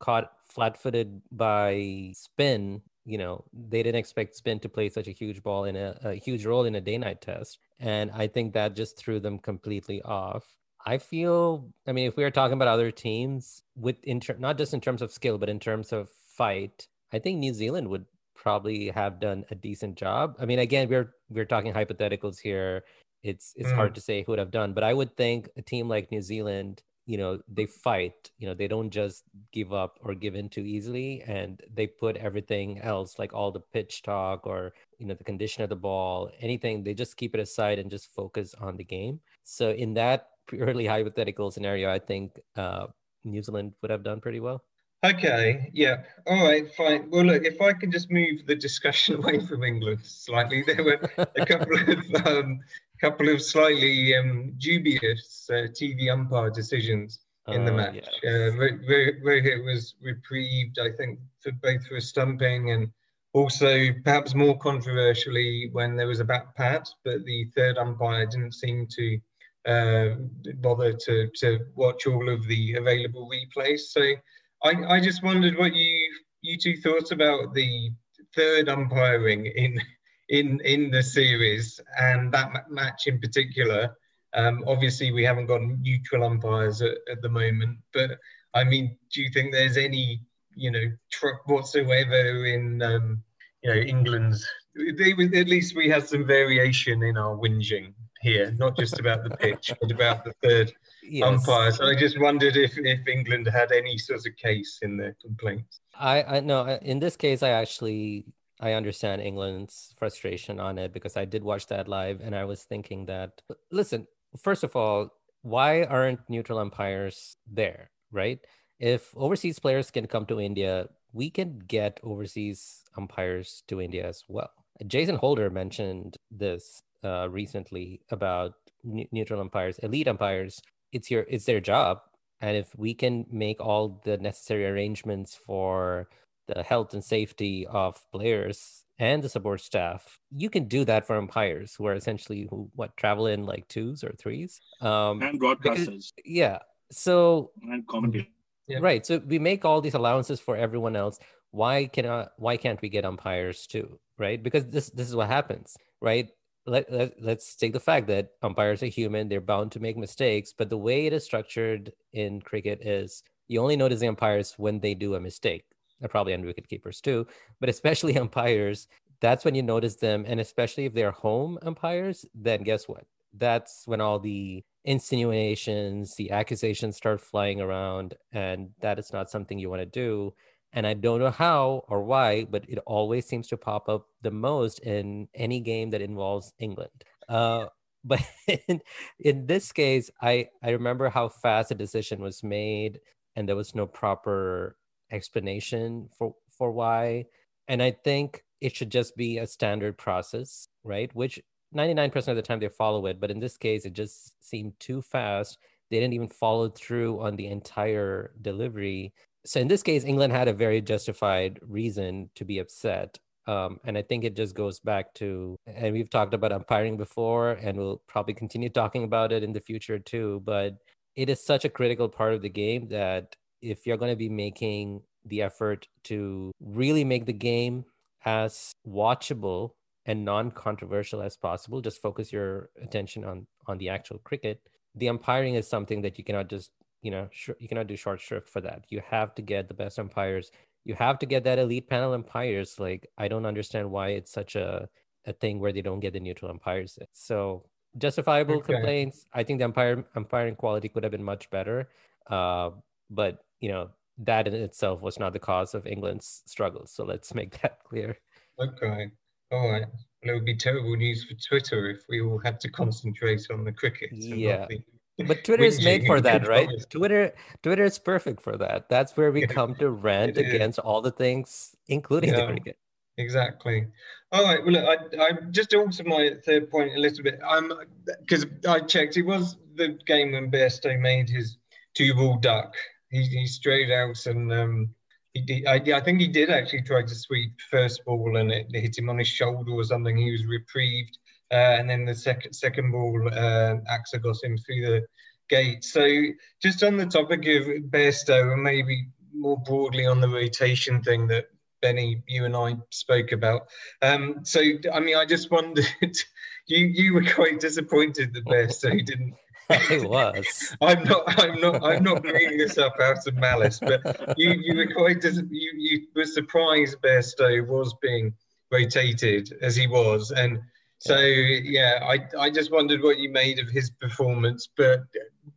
caught flat footed by spin. You know, they didn't expect spin to play such a huge ball in a, a huge role in a day night test. And I think that just threw them completely off. I feel, I mean, if we are talking about other teams with in ter- not just in terms of skill, but in terms of fight, I think New Zealand would probably have done a decent job. I mean, again, we're we're talking hypotheticals here it's it's mm. hard to say who would have done. But I would think a team like New Zealand, you know they fight you know they don't just give up or give in too easily and they put everything else like all the pitch talk or you know the condition of the ball anything they just keep it aside and just focus on the game so in that purely hypothetical scenario i think uh, new zealand would have done pretty well Okay, yeah. All right, fine. Well, look, if I can just move the discussion away from England slightly, there were a couple of um, couple of slightly um, dubious uh, TV umpire decisions in the uh, match. Yeah. Uh, Rohit was reprieved, I think, for both for stumping and also perhaps more controversially when there was a back pat, but the third umpire didn't seem to uh, bother to, to watch all of the available replays. So I, I just wondered what you you two thought about the third umpiring in in in the series and that match in particular. Um, obviously, we haven't got neutral umpires at, at, the moment, but I mean, do you think there's any you know truck whatsoever in um, you know England's? At least we had some variation in our whinging here, not just about the pitch, but about the third yes. umpire. So I just wondered if, if England had any sort of case in their complaints. I, I know in this case, I actually I understand England's frustration on it because I did watch that live and I was thinking that, listen, first of all, why aren't neutral umpires there, right? If overseas players can come to India, we can get overseas umpires to India as well. Jason Holder mentioned this uh, recently about neutral umpires, elite umpires. It's your it's their job, and if we can make all the necessary arrangements for the health and safety of players and the support staff you can do that for umpires who are essentially who what travel in like twos or threes? Um and broadcasters. because, yeah. So and commentators yeah. right. So we make all these allowances for everyone else. Why cannot why can't we get umpires too? Right? Because this this is what happens right let, let, let's take the fact that umpires are human they're bound to make mistakes but the way it is structured in cricket is you only notice the umpires when they do a mistake probably on wicket keepers too, but especially umpires, that's when you notice them. And especially if they're home umpires, then guess what? That's when all the insinuations, the accusations start flying around. And that is not something you want to do. And I don't know how or why, but it always seems to pop up the most in any game that involves England. Uh, but in, in this case, I, I remember how fast a decision was made and there was no proper explanation for for why. And i think it should just be a standard process right? Which 99% of the time they follow it but in this case it just seemed too fast. They didn't even follow through on the entire delivery so in this case england had a very justified reason to be upset um, and i think it just goes back to and we've talked about umpiring before and we'll probably continue talking about it in the future too but it is such a critical part of the game that if you're going to be making the effort to really make the game as watchable and non-controversial as possible just focus your attention on on the actual cricket the umpiring is something that you cannot just you know sh- you cannot do short shrift for that you have to get the best umpires you have to get that elite panel umpires like i don't understand why it's such a a thing where they don't get the neutral umpires so justifiable okay. complaints i think the umpire umpiring quality could have been much better uh, but you know that in itself was not the cause of England's struggles. So let's make that clear. Okay. All right. Well, it would be terrible news for Twitter if we all had to concentrate on the cricket. Yeah. But Twitter is made for that, right? Twitter Twitter is perfect for that. That's where we come to rant against all the things, including yeah, the cricket. Exactly. All right. Well, look, I, I just alter my third point a little bit. I'm because I checked. It was the game when Bairstow made his two ball duck he, he straight out and um, he did, I, I, think he did actually try to sweep first ball and it hit him on his shoulder or something. He was reprieved. Uh, and then the second second ball, uh, Akshar got him through the gate. So just on the topic of Bairstow and maybe more broadly on the rotation thing that Benny, you and I spoke about. Um, so I mean, I just wondered, you you were quite disappointed that Bairstow didn't it was. I'm not. I'm not. I'm not bringing this up out of malice, but you you were quite dis- you you were surprised Bairstow was being rotated as he was, and so yeah, I I just wondered what you made of his performance, but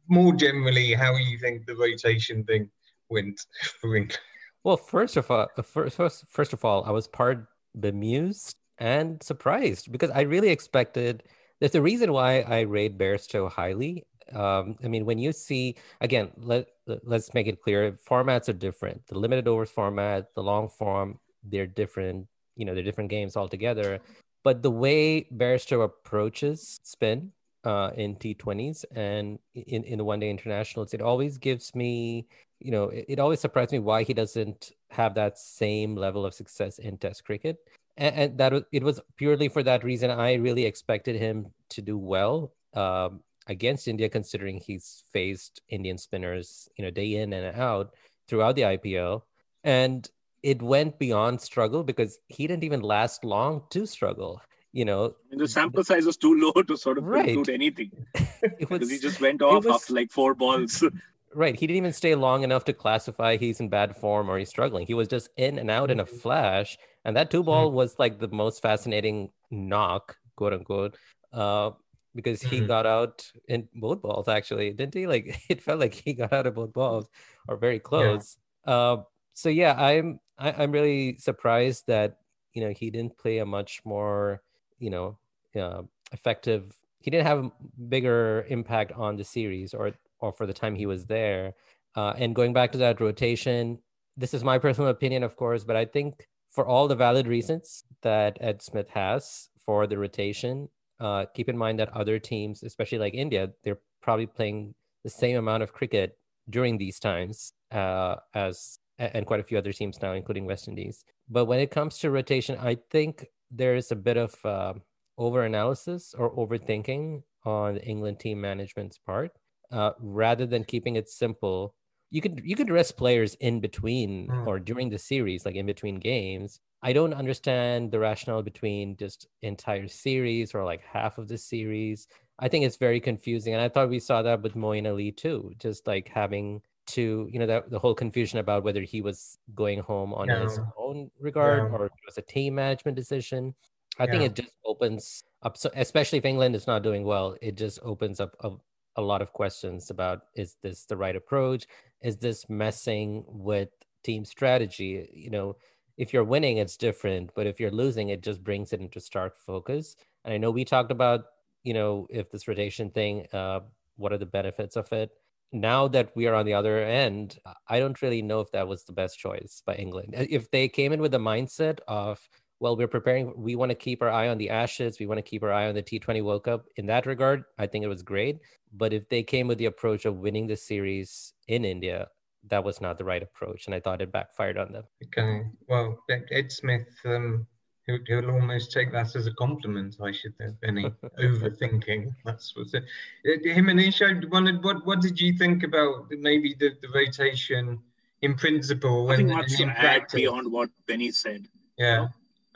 more generally, how you think the rotation thing went for England. Well, first of all, first, first, first of all, I was part bemused and surprised because I really expected. There's a reason why I rate Bairstow highly. Um, I mean, when you see again, let let's make it clear, formats are different. The limited overs format, the long form, they're different. You know, they're different games altogether. But the way Bairstow approaches spin uh, in T20s and in, in the one day internationals, it always gives me, you know, it, it, always surprised me why he doesn't have that same level of success in Test cricket. And, and that it was purely for that reason. I really expected him to do well um, against India, considering he's faced Indian spinners, you know, day in and out throughout the IPL. And it went beyond struggle because he didn't even last long to struggle you know the sample size was too low to sort of right. conclude anything it was, because he just went off was, after like four balls right he didn't even stay long enough to classify he's in bad form or he's struggling he was just in and out in a mm-hmm. flash and that two ball mm-hmm. was like the most fascinating knock quote unquote uh, because he mm-hmm. got out in both balls actually didn't he like it felt like he got out of both balls or very close yeah. uh, so yeah i'm I, am really surprised that you know he didn't play a much more you know uh, effective he didn't have a bigger impact on the series or or for the time he was there. Uh, and going back to that rotation this is my personal opinion of course but i think for all the valid reasons that ed smith has for the rotation uh, keep in mind that other teams especially like india they're probably playing the same amount of cricket during these times uh, as and quite a few other teams now including west indies but when it comes to rotation i think there is a bit of uh, over analysis or overthinking on the England team management's part, uh, rather than keeping it simple. You could you could rest players in between mm. or during the series, like in between games. I don't understand the rationale between just entire series or like half of the series. I think it's very confusing, and I thought we saw that with Moeen Ali too, just like having to you know that the whole confusion about whether he was going home on no. his own regard or it was a team management decision. I yeah. think it just opens up so especially if england is not doing well it just opens up a, a lot of questions about is this the right approach? Is this messing with team strategy? You know if you're winning it's different but if you're losing it just brings it into stark focus. And i know we talked about you know if this rotation thing uh, what are the benefits of it now that we are on the other end, I don't really know if that was the best choice by England. If they came in with the mindset of, well, we're preparing, we want to keep our eye on the Ashes, we want to keep our eye on the T20 World Cup. In that regard, I think it was great. But if they came with the approach of winning the series in India, that was not the right approach. And I thought it backfired on them. Okay. Well, Ed Smith, um, He'll, he'll, almost take that as a compliment. I should think. Any overthinking. That's what's it. Himanish wanted. What What did you think about maybe the, the rotation in principle? I think much to add beyond what Benny said. Yeah.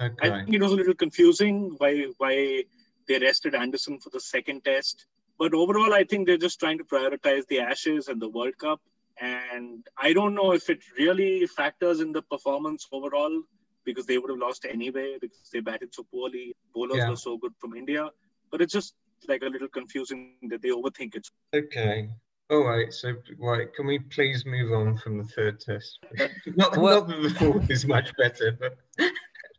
Okay. I think it was a little confusing why why they rested Anderson for the second test. But overall, I think they're just trying to prioritize the Ashes and the World Cup. And I don't know if it really factors in the performance overall because they would have lost anyway because they batted so poorly. Bowlers yeah. were so good from India, but it's just like a little confusing that they overthink it. Okay. All right. So, right, can we please move on from the third test? not, well, not that the fourth is much better, but.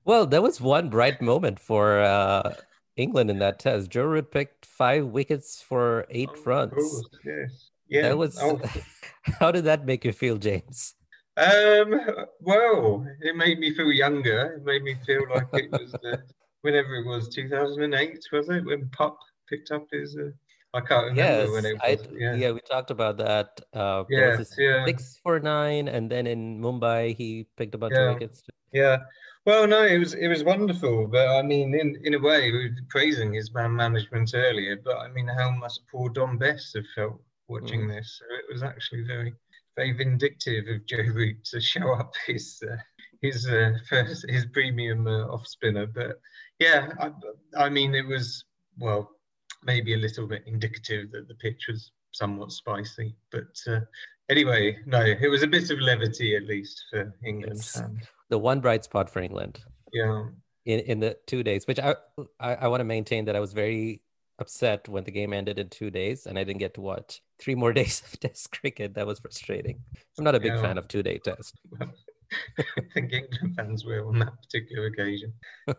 well, there was one bright moment for uh, England in that test. Joe Root picked five wickets for eight oh, runs. Course, yes. Yeah. That was. Oh. how did that make you feel, James? Um, well, it made me feel younger. It made me feel like it was the, whenever it was 2008, was it when Pup picked up his? Uh, I can't remember yes, when it was. I, yeah. yeah, we talked about that. Uh, yes, yeah. Six for nine, and then in Mumbai he picked up a bunch yeah. of wickets. Yeah. Well, no, it was it was wonderful, but I mean, in in a way, we were praising his man management earlier, but I mean, how must poor Dom Bess have felt watching mm. this? So it was actually very very vindictive of Joe Root to show up his uh, his uh, first his premium uh, off spinner. But yeah, I, I, mean it was well maybe a little bit indicative that the pitch was somewhat spicy. But uh, anyway, no, it was a bit of levity at least for England. the one bright spot for England. Yeah. In in the two days, which I I, I want to maintain that I was very upset when the game ended in two days and I didn't get to watch three more days of Test cricket. That was frustrating. I'm not a big yeah. fan of two day Test. I think England fans were on that particular occasion.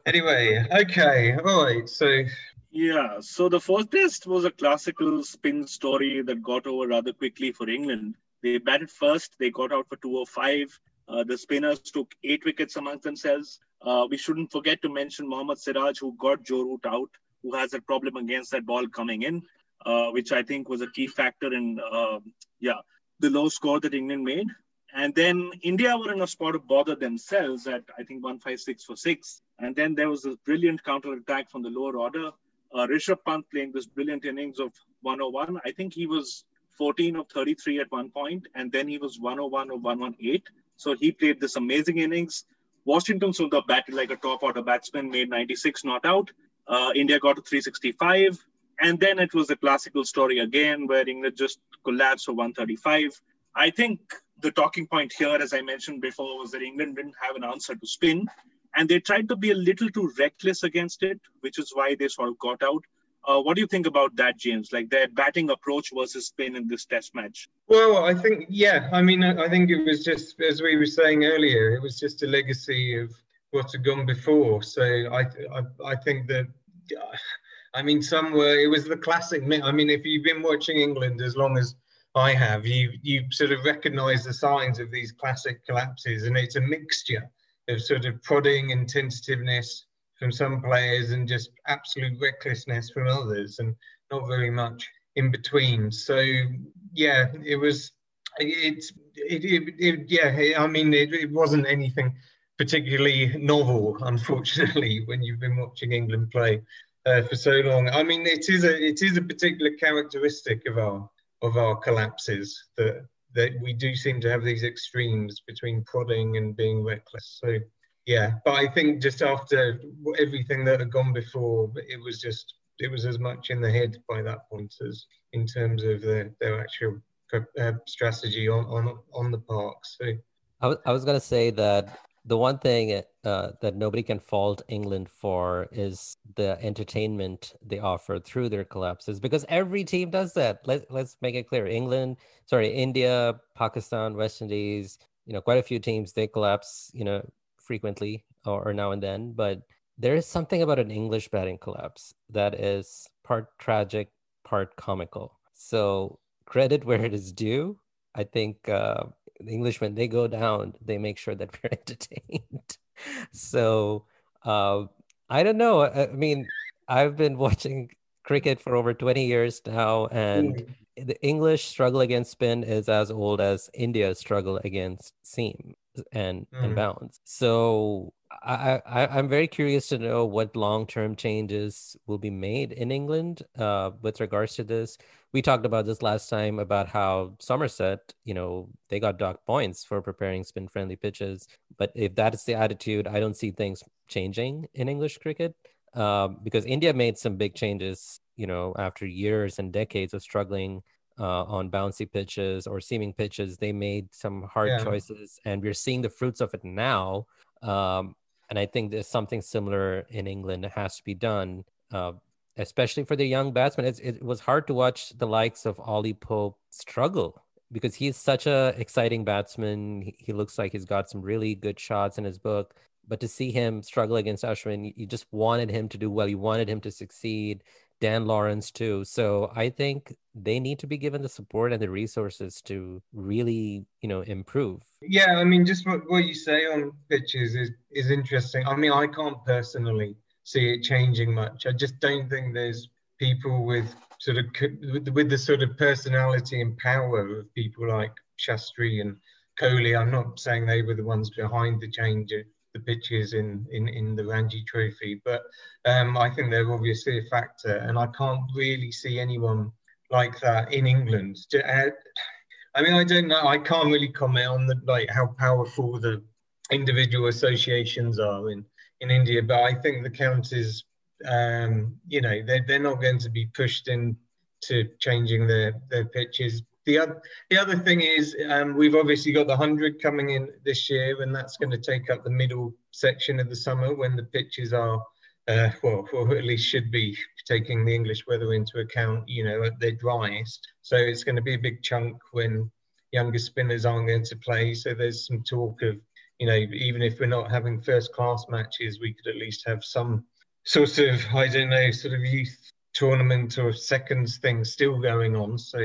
Anyway, okay, all right. So yeah, so the first test was a classical spin story that got over rather quickly for England. They batted first, they got out for 205. Uh, the spinners took eight wickets amongst themselves. Uh, we shouldn't forget to mention Mohammad Siraj, who got Joe Root out, who has a problem against that ball coming in, uh, which I think was a key factor in, um, yeah, the low score that England made. And then India were in a spot of bother themselves at, I think, 156 for six. And then there was a brilliant counter attack from the lower order uh, Rishabh Pant playing this brilliant innings of 101. I think he was 14 of 33 at one point, and then he was 101 of 118. So he played this amazing innings. Washington Sundar batted like a top order batsman, made 96 not out. Uh, India got to 365. And then it was a classical story again where England just collapsed for 135. I think the talking point here, as I mentioned before, was that England didn't have an answer to spin and they tried to be a little too reckless against it, which is why they sort of got out. Uh, what do you think about that, James? Like their batting approach versus spin in this test match? Well, I think, yeah, I mean, I think it was just, as we were saying earlier, it was just a legacy of what had gone before. So I, I, I think that, I mean, somewhere it was the classic. I mean, if you've been watching England as long as I have, you you sort of recognise the signs of these classic collapses, and it's a mixture of sort of prodding and tentativeness from some players and just absolute recklessness from others and not very much in between. So yeah, it was it's it, it, it, yeah, I mean it, it wasn't anything particularly novel, unfortunately, when you've been watching England play uh, for so long. I mean, it is a it is a particular characteristic of our of our collapses that that we do seem to have these extremes between prodding and being reckless. So yeah, but I think just after everything that had gone before, it was just it was as much in the head by that point as in terms of the, their actual uh, strategy on on on the park. So I was, I was gonna say that the one thing uh, that nobody can fault England for is the entertainment they offer through their collapses because every team does that. Let, let's make it clear. England, sorry, India, Pakistan, West Indies, you know, quite a few teams, they collapse, you know, frequently or, or now and then. But there is something about an English batting collapse that is part tragic, part comical. So credit where it is due. I think uh, the English when they go down, they make sure that we're entertained. so uh, I don't know. I, mean, I've been watching cricket for over 20 years now, and mm. the English struggle against spin is as old as India's struggle against seam and mm. and bounce. So I, I am very curious to know what long term changes will be made in England uh, with regards to this we talked about this last time about how Somerset, you know, they got docked points for preparing spin friendly pitches. But if that is the attitude, I don't see things changing in English cricket um, because India made some big changes, you know, after years and decades of struggling uh, on bouncy pitches or seaming pitches. They made some hard yeah. choices, and we're seeing the fruits of it now. Um, and I think there's something similar in England that has to be done. Uh, especially for the young batsmen. It's, it was hard to watch the likes of Ollie Pope struggle because he's such a exciting batsman. He, he, looks like he's got some really good shots in his book. But to see him struggle against Ashwin, you, you just wanted him to do well. You wanted him to succeed. Dan Lawrence too. So I think they need to be given the support and the resources to really, you know, improve. Yeah, I mean, just what, what you say on pitches is is interesting. I mean, I can't personally see it changing much. I just don't think there's people with sort of with, with the sort of personality and power of people like Shastri and Kohli. I'm not saying they were the ones behind the change of the pitches in, in, in the Ranji Trophy, but um, I think they're obviously a factor, and I can't really see anyone like that in England. I mean, I don't know. I can't really comment on the like how powerful the individual associations are in in India, but I think the counties, um, you know, they're, they're not going to be pushed into changing their, their pitches. The other, the other thing is um, we've obviously got the 100 coming in this year, and that's going to take up the middle section of the summer when the pitches are uh, well, or at least should be taking the English weather into account, you know, at their driest. So it's going to be a big chunk when younger spinners aren't going to play. So there's some talk of, you know, even if we're not having first class matches, we could at least have some sort of, I don't know, sort of youth tournament or seconds thing still going on. So,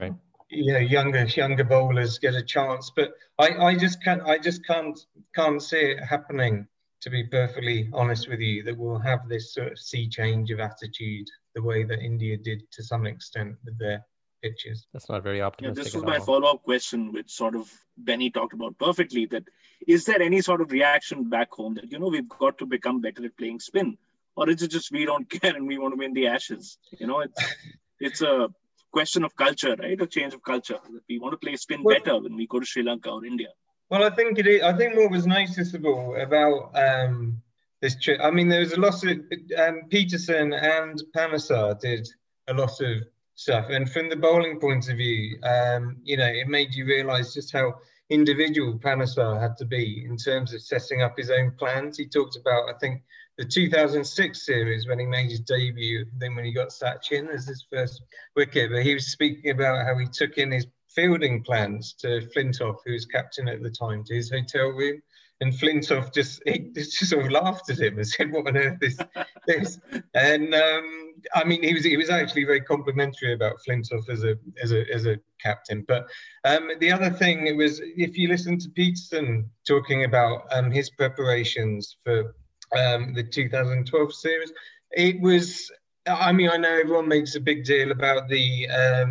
right. you know, younger younger bowlers get a chance. But I, I just can't I just can't can't see it happening to be perfectly honest with you, that we'll have this sort of sea change of attitude the way that India did to some extent with their pitches. That's not very optimistic. Yeah, this was my follow up question, which sort of Benny talked about perfectly. That is there any sort of reaction back home that, you know, we've got to become better at playing spin? Or is it just we don't care and we want to win the ashes? You know, it's, it's a question of culture, right? A change of culture. That we want to play spin well, better when we go to Sri Lanka or India. Well, I think it is. I think what was noticeable about um, this trip, I mean, there was a lot of um, Pietersen and Panesar did a lot of stuff, and from the bowling point of view, um, you know, it made you realise just how individual Panesar had to be in terms of setting up his own plans. He talked about, I think, the 2006 series when he made his debut, then when he got Sachin as his first wicket, but he was speaking about how he took in his fielding plans to Flintoff, who was captain at the time, to his hotel room. And Flintoff just he just sort of laughed at him and said, "What on earth is this?" And um, I mean, he was he was actually very complimentary about Flintoff as a as a as a captain. But um, the other thing it was, if you listen to Pietersen talking about um, his preparations for um, the 2012 series, it was I mean, I know everyone makes a big deal about the uh,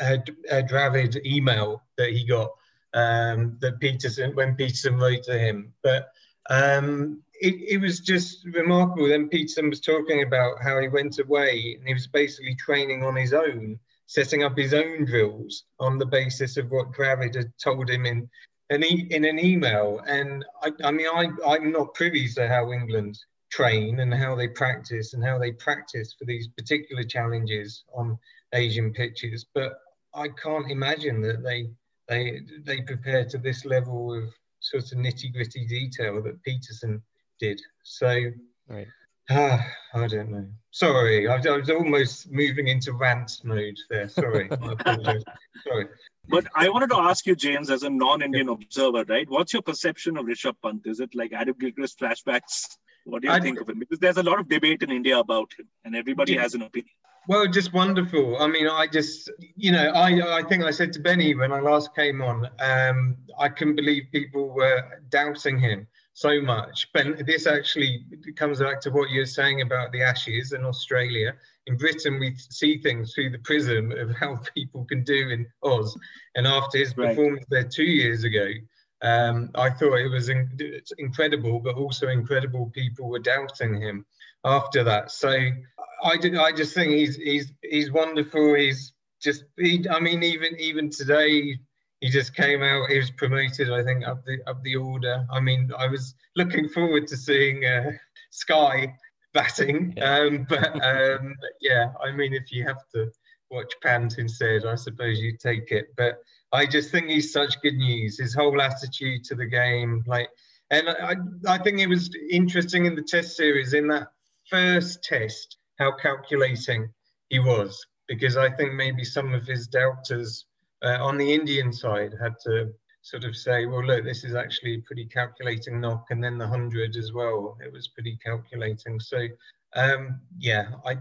uh, Dravid email that he got um, that Pietersen when Pietersen wrote to him, but um, it, it, was just remarkable. Then Pietersen was talking about how he went away and he was basically training on his own, setting up his own drills on the basis of what Dravid had told him in an e- in an email. And I, I mean, I, I'm not privy to how England train and how they practice and how they practice for these particular challenges on Asian pitches. But I can't imagine that they they they prepare to this level of sort of nitty gritty detail that Pietersen did. So, right. ah, I don't know. Sorry, I, I, was almost moving into rant mode there. Sorry, Sorry. But I wanted to ask you, James, as a non-Indian yeah. observer, right? What's your perception of Rishabh Pant? Is it like Adam Gilchrist flashbacks? What do you I, think of him? Because there's a lot of debate in India about him, and everybody yeah. has an opinion. Well, just wonderful. I mean, I just, you know, I, I think I said to Benny when I last came on, um, I couldn't believe people were doubting him so much. But this actually comes back to what you're saying about the Ashes in Australia. In Britain, we see things through the prism of how people can do in Oz. And after his right. performance there two years ago, um, I thought it was in, incredible, but also incredible people were doubting him after that. So I, I just think he's he's he's wonderful. He's just he, I mean even even today he just came out. He was promoted, I think, up the up the order. I mean, I was looking forward to seeing uh, Sky batting, yeah. um, but um, yeah, I mean, if you have to watch Pant instead, I suppose you take it. But I just think he's such good news. His whole attitude to the game, like, and I I think it was interesting in the Test series in that first Test how calculating he was because I think maybe some of his doubters uh, on the Indian side had to sort of say, well, look, this is actually a pretty calculating knock, and then the hundred as well. It was pretty calculating. So, um, yeah, I,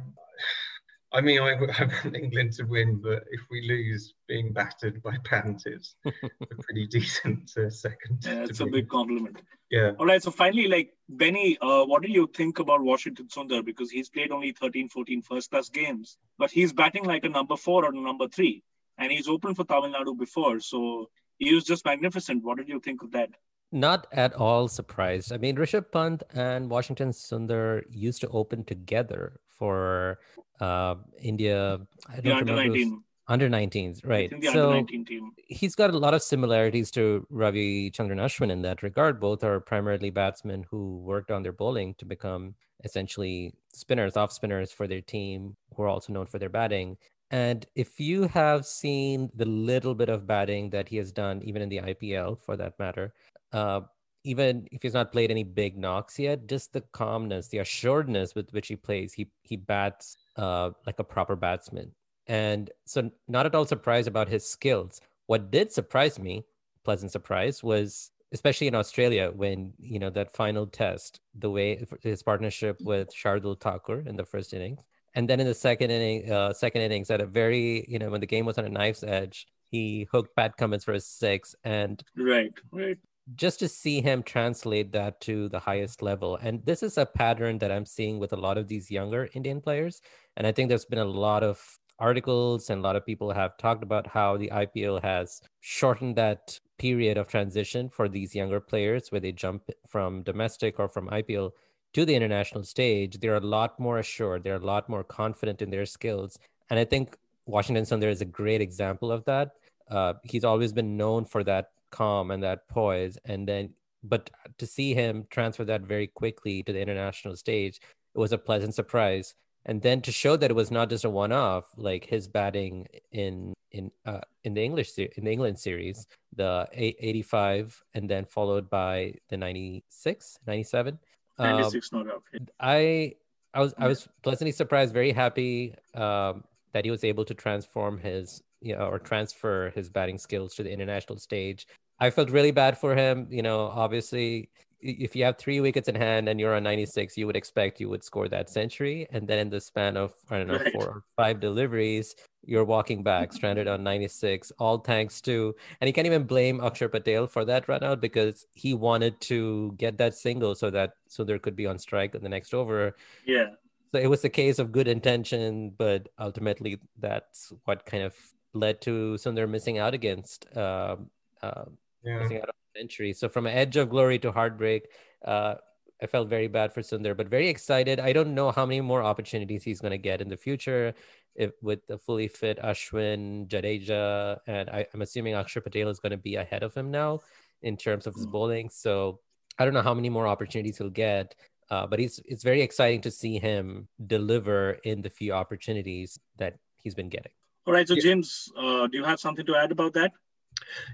I mean, I, I, want England to win, but if we lose, being battered by Pant is a pretty decent uh, second. Yeah, it's a big compliment. Yeah. All right. So finally, like Benny, uh, what do you think about Washington Sundar? Because he's played only 13, 14 first class games, but he's batting like a number four or a number three and he's opened for Tamil Nadu before. So he was just magnificent. What did you think of that? Not at all surprised. I mean, Rishabh Pant and Washington Sundar used to open together for uh, India. I don't under remember. 19. Under 19s, right. so 19 he's got a lot of similarities to Ravichandran Ashwin in that regard. Both are primarily batsmen who worked on their bowling to become essentially spinners, off spinners for their team, who are also known for their batting. And if you have seen the little bit of batting that he has done, even in the IPL for that matter, uh, even if he's not played any big knocks yet, just the calmness, the assuredness with which he plays, he he bats uh, like a proper batsman. And so, not at all surprised about his skills. What did surprise me, pleasant surprise, was especially in Australia when you know that final test, the way his partnership with Shardul Thakur in the first innings, and then in the second inning, uh, second innings at a very you know when the game was on a knife's edge, he hooked Pat Cummins for a six, and right, right, just to see him translate that to the highest level. And this is a pattern that I'm seeing with a lot of these younger Indian players. And I think there's been a lot of articles and a lot of people have talked about how the IPL has shortened that period of transition for these younger players where they jump from domestic or from IPL to the international stage. They're a lot more assured, they're a lot more confident in their skills. And I think Washington Sundar is a great example of that. Uh, he's always been known for that calm and that poise and then but to see him transfer that very quickly to the international stage it was a pleasant surprise. And then to show that it was not just a one-off like his batting in in uh, in the english in the england series the 85 and then followed by the 96 97 96 um, not out i i was i was pleasantly surprised very happy um, that he was able to transform his you know or transfer his batting skills to the international stage I felt really bad for him. You know, obviously, if you have three wickets in hand and you're on 96, you would expect you would score that century. And then in the span of, I don't know, right. four or five deliveries, you're walking back stranded on 96, all thanks to, and you can't even blame Akshar Patel for that run out because he wanted to get that single so that, so there could be on strike in the next over. Yeah. So it was a case of good intention, but ultimately that's what kind of led to Sundar missing out against uh, uh, yeah. out of century. So from edge of glory to heartbreak, uh, I felt very bad for Sundar, but very excited. I don't know how many more opportunities he's going to get in the future if, with the fully fit Ashwin, Jadeja, and I, am assuming Akshar Patel is going to be ahead of him now in terms of his hmm. bowling. So I don't know how many more opportunities he'll get. Uh, but he's it's very exciting to see him deliver in the few opportunities that he's been getting. All right, so James, uh, do you have something to add about that?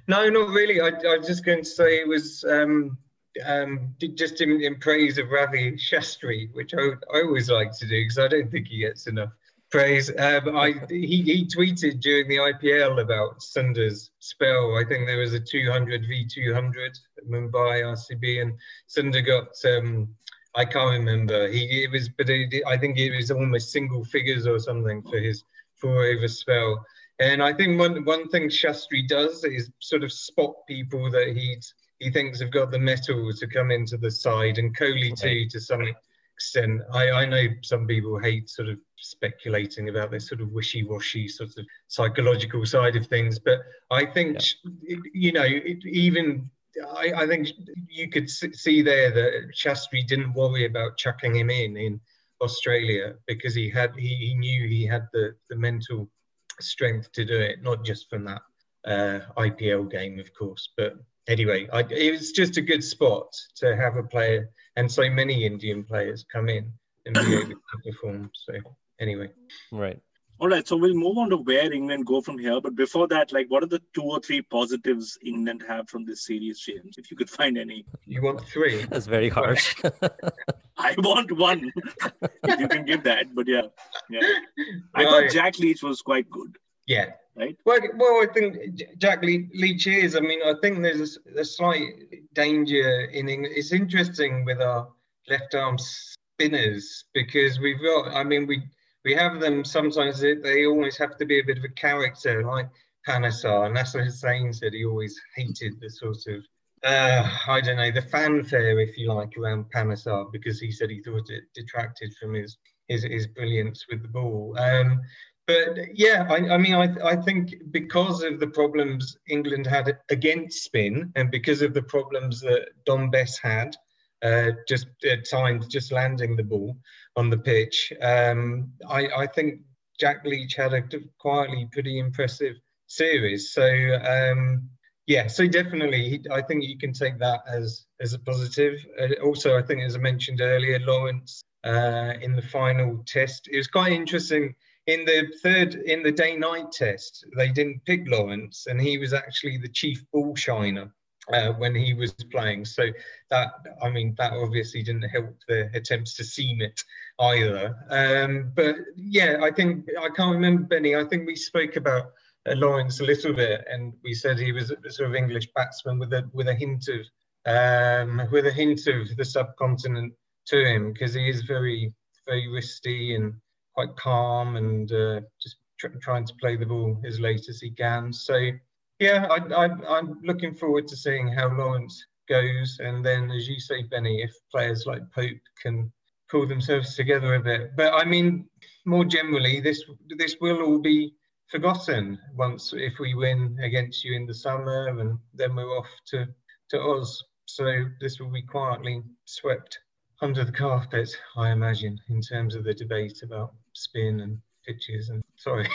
No, not really. I, I was just going to say it was um, um, just in, in, praise of Ravi Shastri, which I, I always like to do because I don't think he gets enough praise. Um, I, he, he tweeted during the IPL about Sundar's spell. I think there was a 200 v 200 at Mumbai RCB, and Sundar got. Um, I can't remember. He it was, but it, I think it was almost single figures or something for his four over spell. And I think one one thing Shastri does is sort of spot people that he's he thinks have got the mettle to come into the side, and Kohli too to some extent. I, I know some people hate sort of speculating about this sort of wishy-washy sort of psychological side of things, but I think yeah. you know it, even I, I, think you could see there that Shastri didn't worry about chucking him in in Australia because he had he, he knew he had the the mental strength to do it, not just from that uh, IPL game, of course. But anyway, I, it was just a good spot to have a player and so many Indian players come in and be able to perform. So anyway, right. All right, so we'll move on to where England go from here. But before that, like, what are the two or three positives England have from this series, James? If you could find any. You want three? That's very harsh. I want one. if you can give that, but yeah, yeah. I thought Jack Leach was quite good. Yeah. Right. Well, well, I think Jack Leach is. I mean, I think there's a, a slight danger in England. It's interesting with our left arm spinners because we've got. I mean, we we have them sometimes they always have to be a bit of a character like Panesar and Nasser Hussain said he always hated the sort of uh, I don't know the fanfare if you like around Panesar because he said he thought it detracted from his his, his brilliance with the ball. Um, but yeah I, I mean I, I think because of the problems England had against spin and because of the problems that Dom Bess had uh, just at times just landing the ball on the pitch. Um, I, I, think Jack Leach had a quietly pretty impressive series. So um, yeah, so definitely, I think you can take that as as a positive. Uh, also, I think as I mentioned earlier, Lawrence uh, in the final test, it was quite interesting. In the third, in the day-night test, they didn't pick Lawrence, and he was actually the chief ball shiner uh, when he was playing. So that, I mean, that obviously didn't help the attempts to seam it either. Um, but yeah, I think I can't remember Benny. I think we spoke about uh, Lawrence a little bit, and we said he was a sort of English batsman with a with a hint of um, with a hint of the subcontinent to him because he is very very wristy and quite calm and uh, just tr- trying to play the ball as late as he can. So yeah, I, I'm looking forward to seeing how Lawrence goes, and then as you say, Benny, if players like Pope can pull themselves together a bit. But I mean, more generally, this this will all be forgotten once if we win against you in the summer, and then we're off to to Oz. So this will be quietly swept under the carpet, I imagine, in terms of the debate about spin and pitches. And sorry,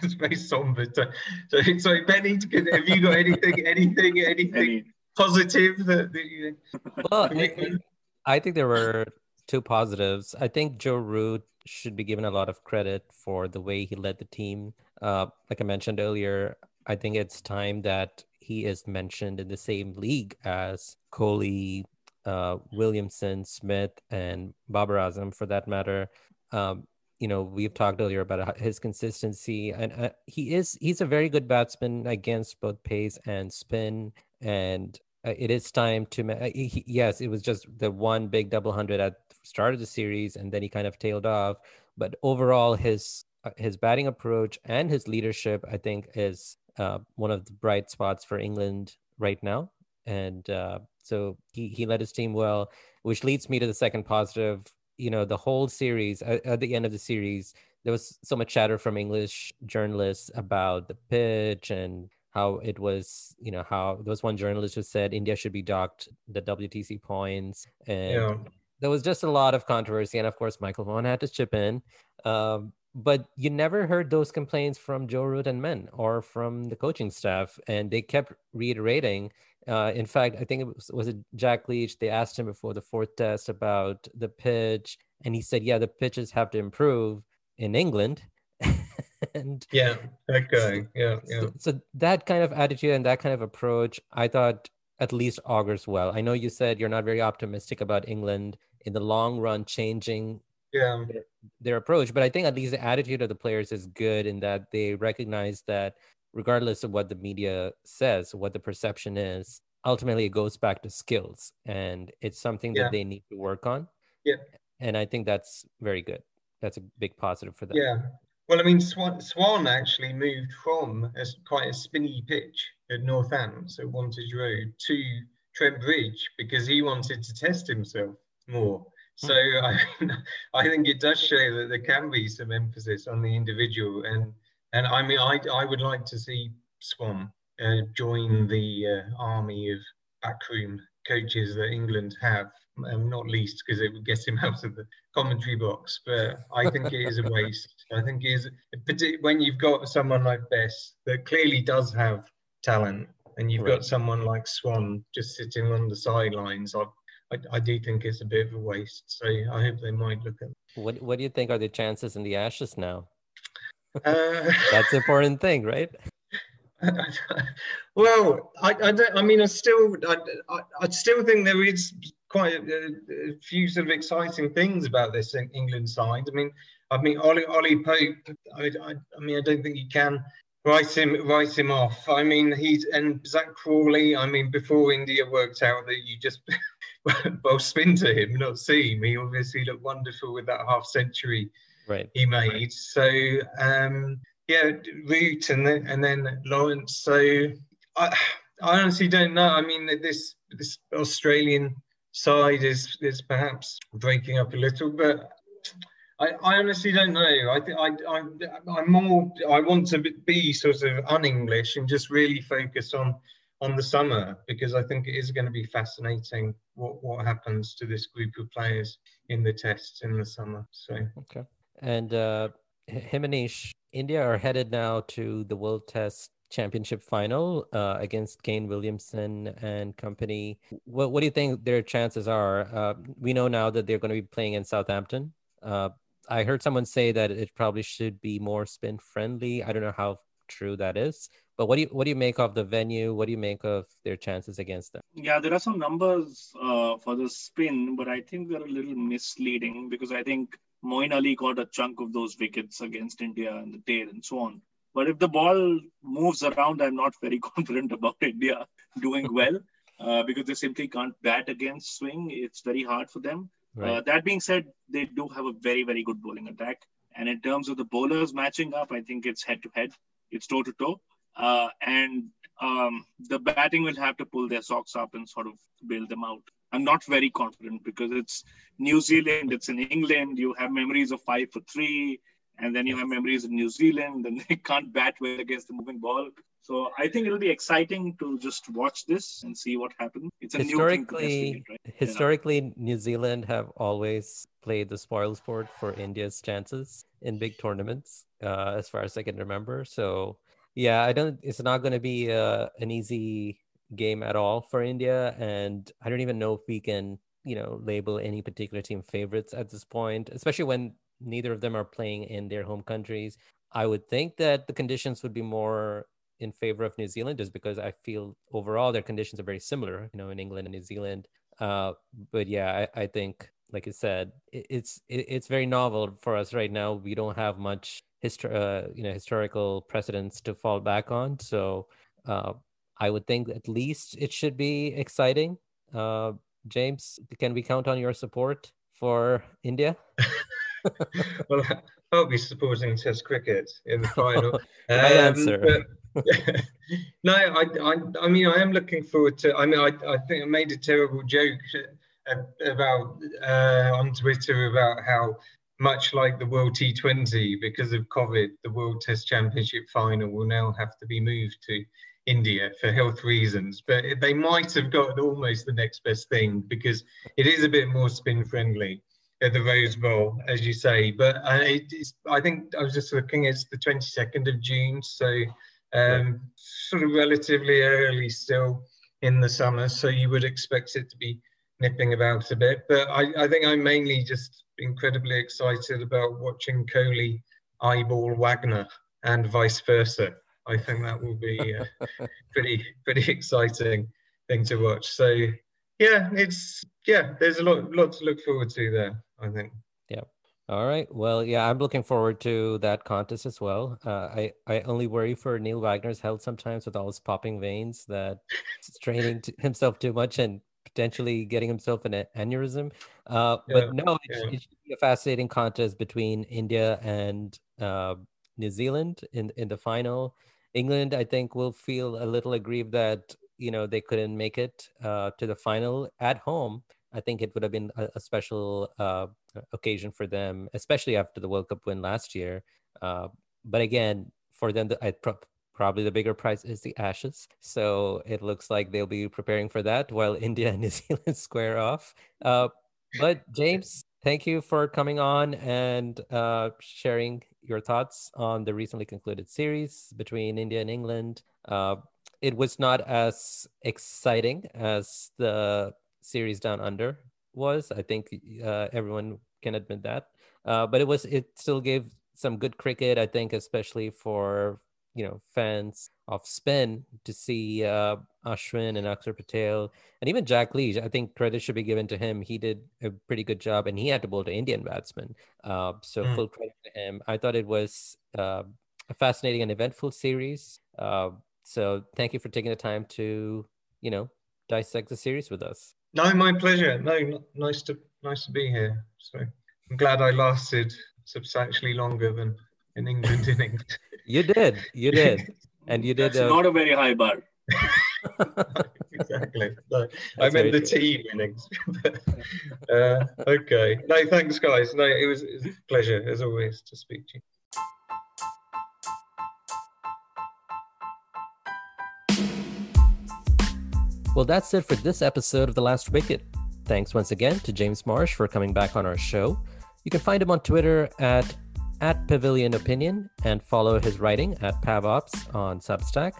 that's very somber. So, so, so Benny, have you got anything, anything, anything Any. positive that, that you? Well, I, I think there were two positives. I think Joe Root should be given a lot of credit for the way he led the team. Uh, like I mentioned earlier, I think it's time that he is mentioned in the same league as Kohli, uh, Williamson, Smith, and Babar Azam, for that matter. Um, you know, we've talked earlier about his consistency, and uh, he is he's a very good batsman against both pace and spin. And uh, it is time to uh, he, yes, it was just the one big double hundred at start of the series, and then he kind of tailed off. But overall, his uh, his batting approach and his leadership, I think, is uh, one of the bright spots for England right now. And so he, he led his team well, which leads me to the second positive. You know, the whole series, at, at the end of the series, there was so much chatter from English journalists about the pitch and how it was, you know, how there was one journalist who said India should be docked the WTC points. And yeah. there was just a lot of controversy. And of course, Michael Vaughan had to chip in. Um, but you never heard those complaints from Joe Root and men or from the coaching staff. And they kept reiterating uh, in fact, I think it was, was it Jack Leach. They asked him before the fourth test about the pitch, and he said, "Yeah, the pitches have to improve in England." and yeah, that guy, yeah, yeah. So, so, that kind of attitude and that kind of approach, I thought at least augurs well. I know you said you're not very optimistic about England in the long run changing yeah. their, their approach, but I think at least the attitude of the players is good in that they recognize that regardless of what the media says, what the perception is, ultimately it goes back to skills and it's something yeah. that they need to work on. Yeah. And I think that's very good. That's a big positive for them. Yeah. Well, I mean, Swann, Swann actually moved from a, quite a spinny pitch at Northampton, so Wantage Road, to Trent Bridge because he wanted to test himself more. Hmm. So I, I think it does show that there can be some emphasis on the individual and and I mean, I, I would like to see Swann uh, join the uh, army of backroom coaches that England have, um, not least because it would get him out of the commentary box. But I think it is a waste. I think it is, when you've got someone like Bess that clearly does have talent, and you've right. got someone like Swann just sitting on the sidelines. I, I, I, do think it's a bit of a waste. So I hope they might look at. What What do you think are the chances in the Ashes now? Uh, That's the important thing, right? well, I, I don't. I mean, I still, I, I, I still think there is quite a, a, few sort of exciting things about this England side. I mean, I mean, Ollie, Ollie Pope. I, I, I mean, I don't think you can write him write him off. I mean, he's and Zak Crawley. I mean, before India worked out that you just well spin to him, not see him. He obviously looked wonderful with that half century right. he made. So um, yeah, Root and then and then Lawrence. So I, I honestly don't know. I mean, this this Australian side is is perhaps breaking up a little, but I, I honestly don't know. I think I, I I'm more. I want to be sort of un-English and just really focus on on the summer because I think it is going to be fascinating what what happens to this group of players in the tests in the summer. So okay. And uh, India are headed now to the World Test Championship final uh, against Kane Williamson and company. What, what do you think their chances are? Uh, we know now that they're going to be playing in Southampton. Uh, I heard someone say that it probably should be more spin friendly. I don't know how true that is. But what do you what do you make of the venue? What do you make of their chances against them? Yeah, there are some numbers uh, for the spin, but I think they're a little misleading because I think Moeen Ali got a chunk of those wickets against India and the tail and so on. But if the ball moves around, I'm not very confident about India doing well uh, because they simply can't bat against swing. It's very hard for them. Uh, right. Uh, that being said, they do have a very, very good bowling attack. And in terms of the bowlers matching up, I think it's head to head, it's toe to toe. Uh, and um, the batting will have to pull their socks up and sort of bail them out. I'm not very confident because it's New Zealand, it's in England. You have memories of five for three, and then you have memories of New Zealand, and they can't bat well against the moving ball. So I think it'll be exciting to just watch this and see what happens. It's a historically, right? historically, New Zealand have always played the spoil sport for India's chances in big tournaments, uh, as far as I can remember. So yeah, I don't. It's not going to be uh, an easy game at all for India, and I don't even know if we can, you know, label any particular team favorites at this point, especially when neither of them are playing in their home countries. I would think that the conditions would be more in favor of New Zealand, just because I feel overall their conditions are very similar, you know, in England and New Zealand. Uh, but yeah, I, I think, like I said, it, it's it, it's very novel for us right now. We don't have much history, uh, you know historical precedents to fall back on. So uh, I would think at least it should be exciting. Uh, James, can we count on your support for India? well, I'll be supporting Test cricket in the final. right um, answer. But, no, I, I, I mean, I am looking forward to. I mean, I, I think I made a terrible joke about uh, on Twitter about how much like the World T20, because of COVID, the World Test Championship final will now have to be moved to India for health reasons. But they might have got almost the next best thing because it is a bit more spin friendly at the Rose Bowl, as you say. But uh, I think I was just looking, it's the 22nd of June, so um, sort of relatively early still in the summer. So you would expect it to be nipping about a bit. But I, I think I'm mainly just incredibly excited about watching Kohli eyeball Wagner and vice versa. I think that will be a pretty pretty exciting thing to watch. So yeah, it's yeah, there's a lot lot to look forward to there. I think. Yeah. All right. Well, yeah, I'm looking forward to that contest as well. Uh, I I only worry for Neil Wagner's health sometimes with all his popping veins that straining himself too much and potentially getting himself an aneurysm. Uh, yeah, but no, it, yeah. it, should be a fascinating contest between India and uh, New Zealand in in the final. England, I think, will feel a little aggrieved that you know they couldn't make it uh, to the final at home. I think it would have been a, a special uh, occasion for them, especially after the World Cup win last year. Uh, but again, for them, I pro- probably the bigger prize is the Ashes. So it looks like they'll be preparing for that while India and New Zealand square off. Uh, but James, thank you for coming on and uh, sharing your thoughts on the recently concluded series between India and England. Uh, it was not as exciting as the series down under was. I think uh, everyone can admit that. Uh, but it was it still gave some good cricket. I think, especially for you know fans of spin to see uh, Ashwin and Akshar Patel and even Jack Leach. I think credit should be given to him. He did a pretty good job, and he had to bowl to Indian batsmen. Uh, so mm. full credit to him. I thought it was uh, a fascinating and eventful series. Uh, so thank you for taking the time to you know dissect the series with us. No, my pleasure. No, nice to nice to be here. So I'm glad I lasted substantially longer than in England innings. you did, you did, and you did. That's uh, not a very high bar. exactly. No, I meant the true. team innings. uh, okay. No, thanks, guys. No, it was, it was a pleasure as always to speak to you. Well, that's it for this episode of The Last Wicket. Thanks once again to James Marsh for coming back on our show. You can find him on Twitter at at Pavilion Opinion and follow his writing at Pavops on Substack.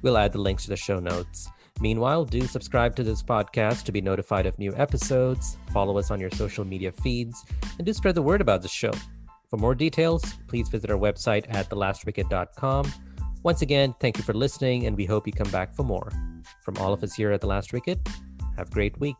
We'll add the links to the show notes. Meanwhile, do subscribe to this podcast to be notified of new episodes, follow us on your social media feeds, and do spread the word about the show. For more details, please visit our website at thelastwicket.com. Once again, thank you for listening, and we hope you come back for more. From all of us here at The Last Wicket, have a great week.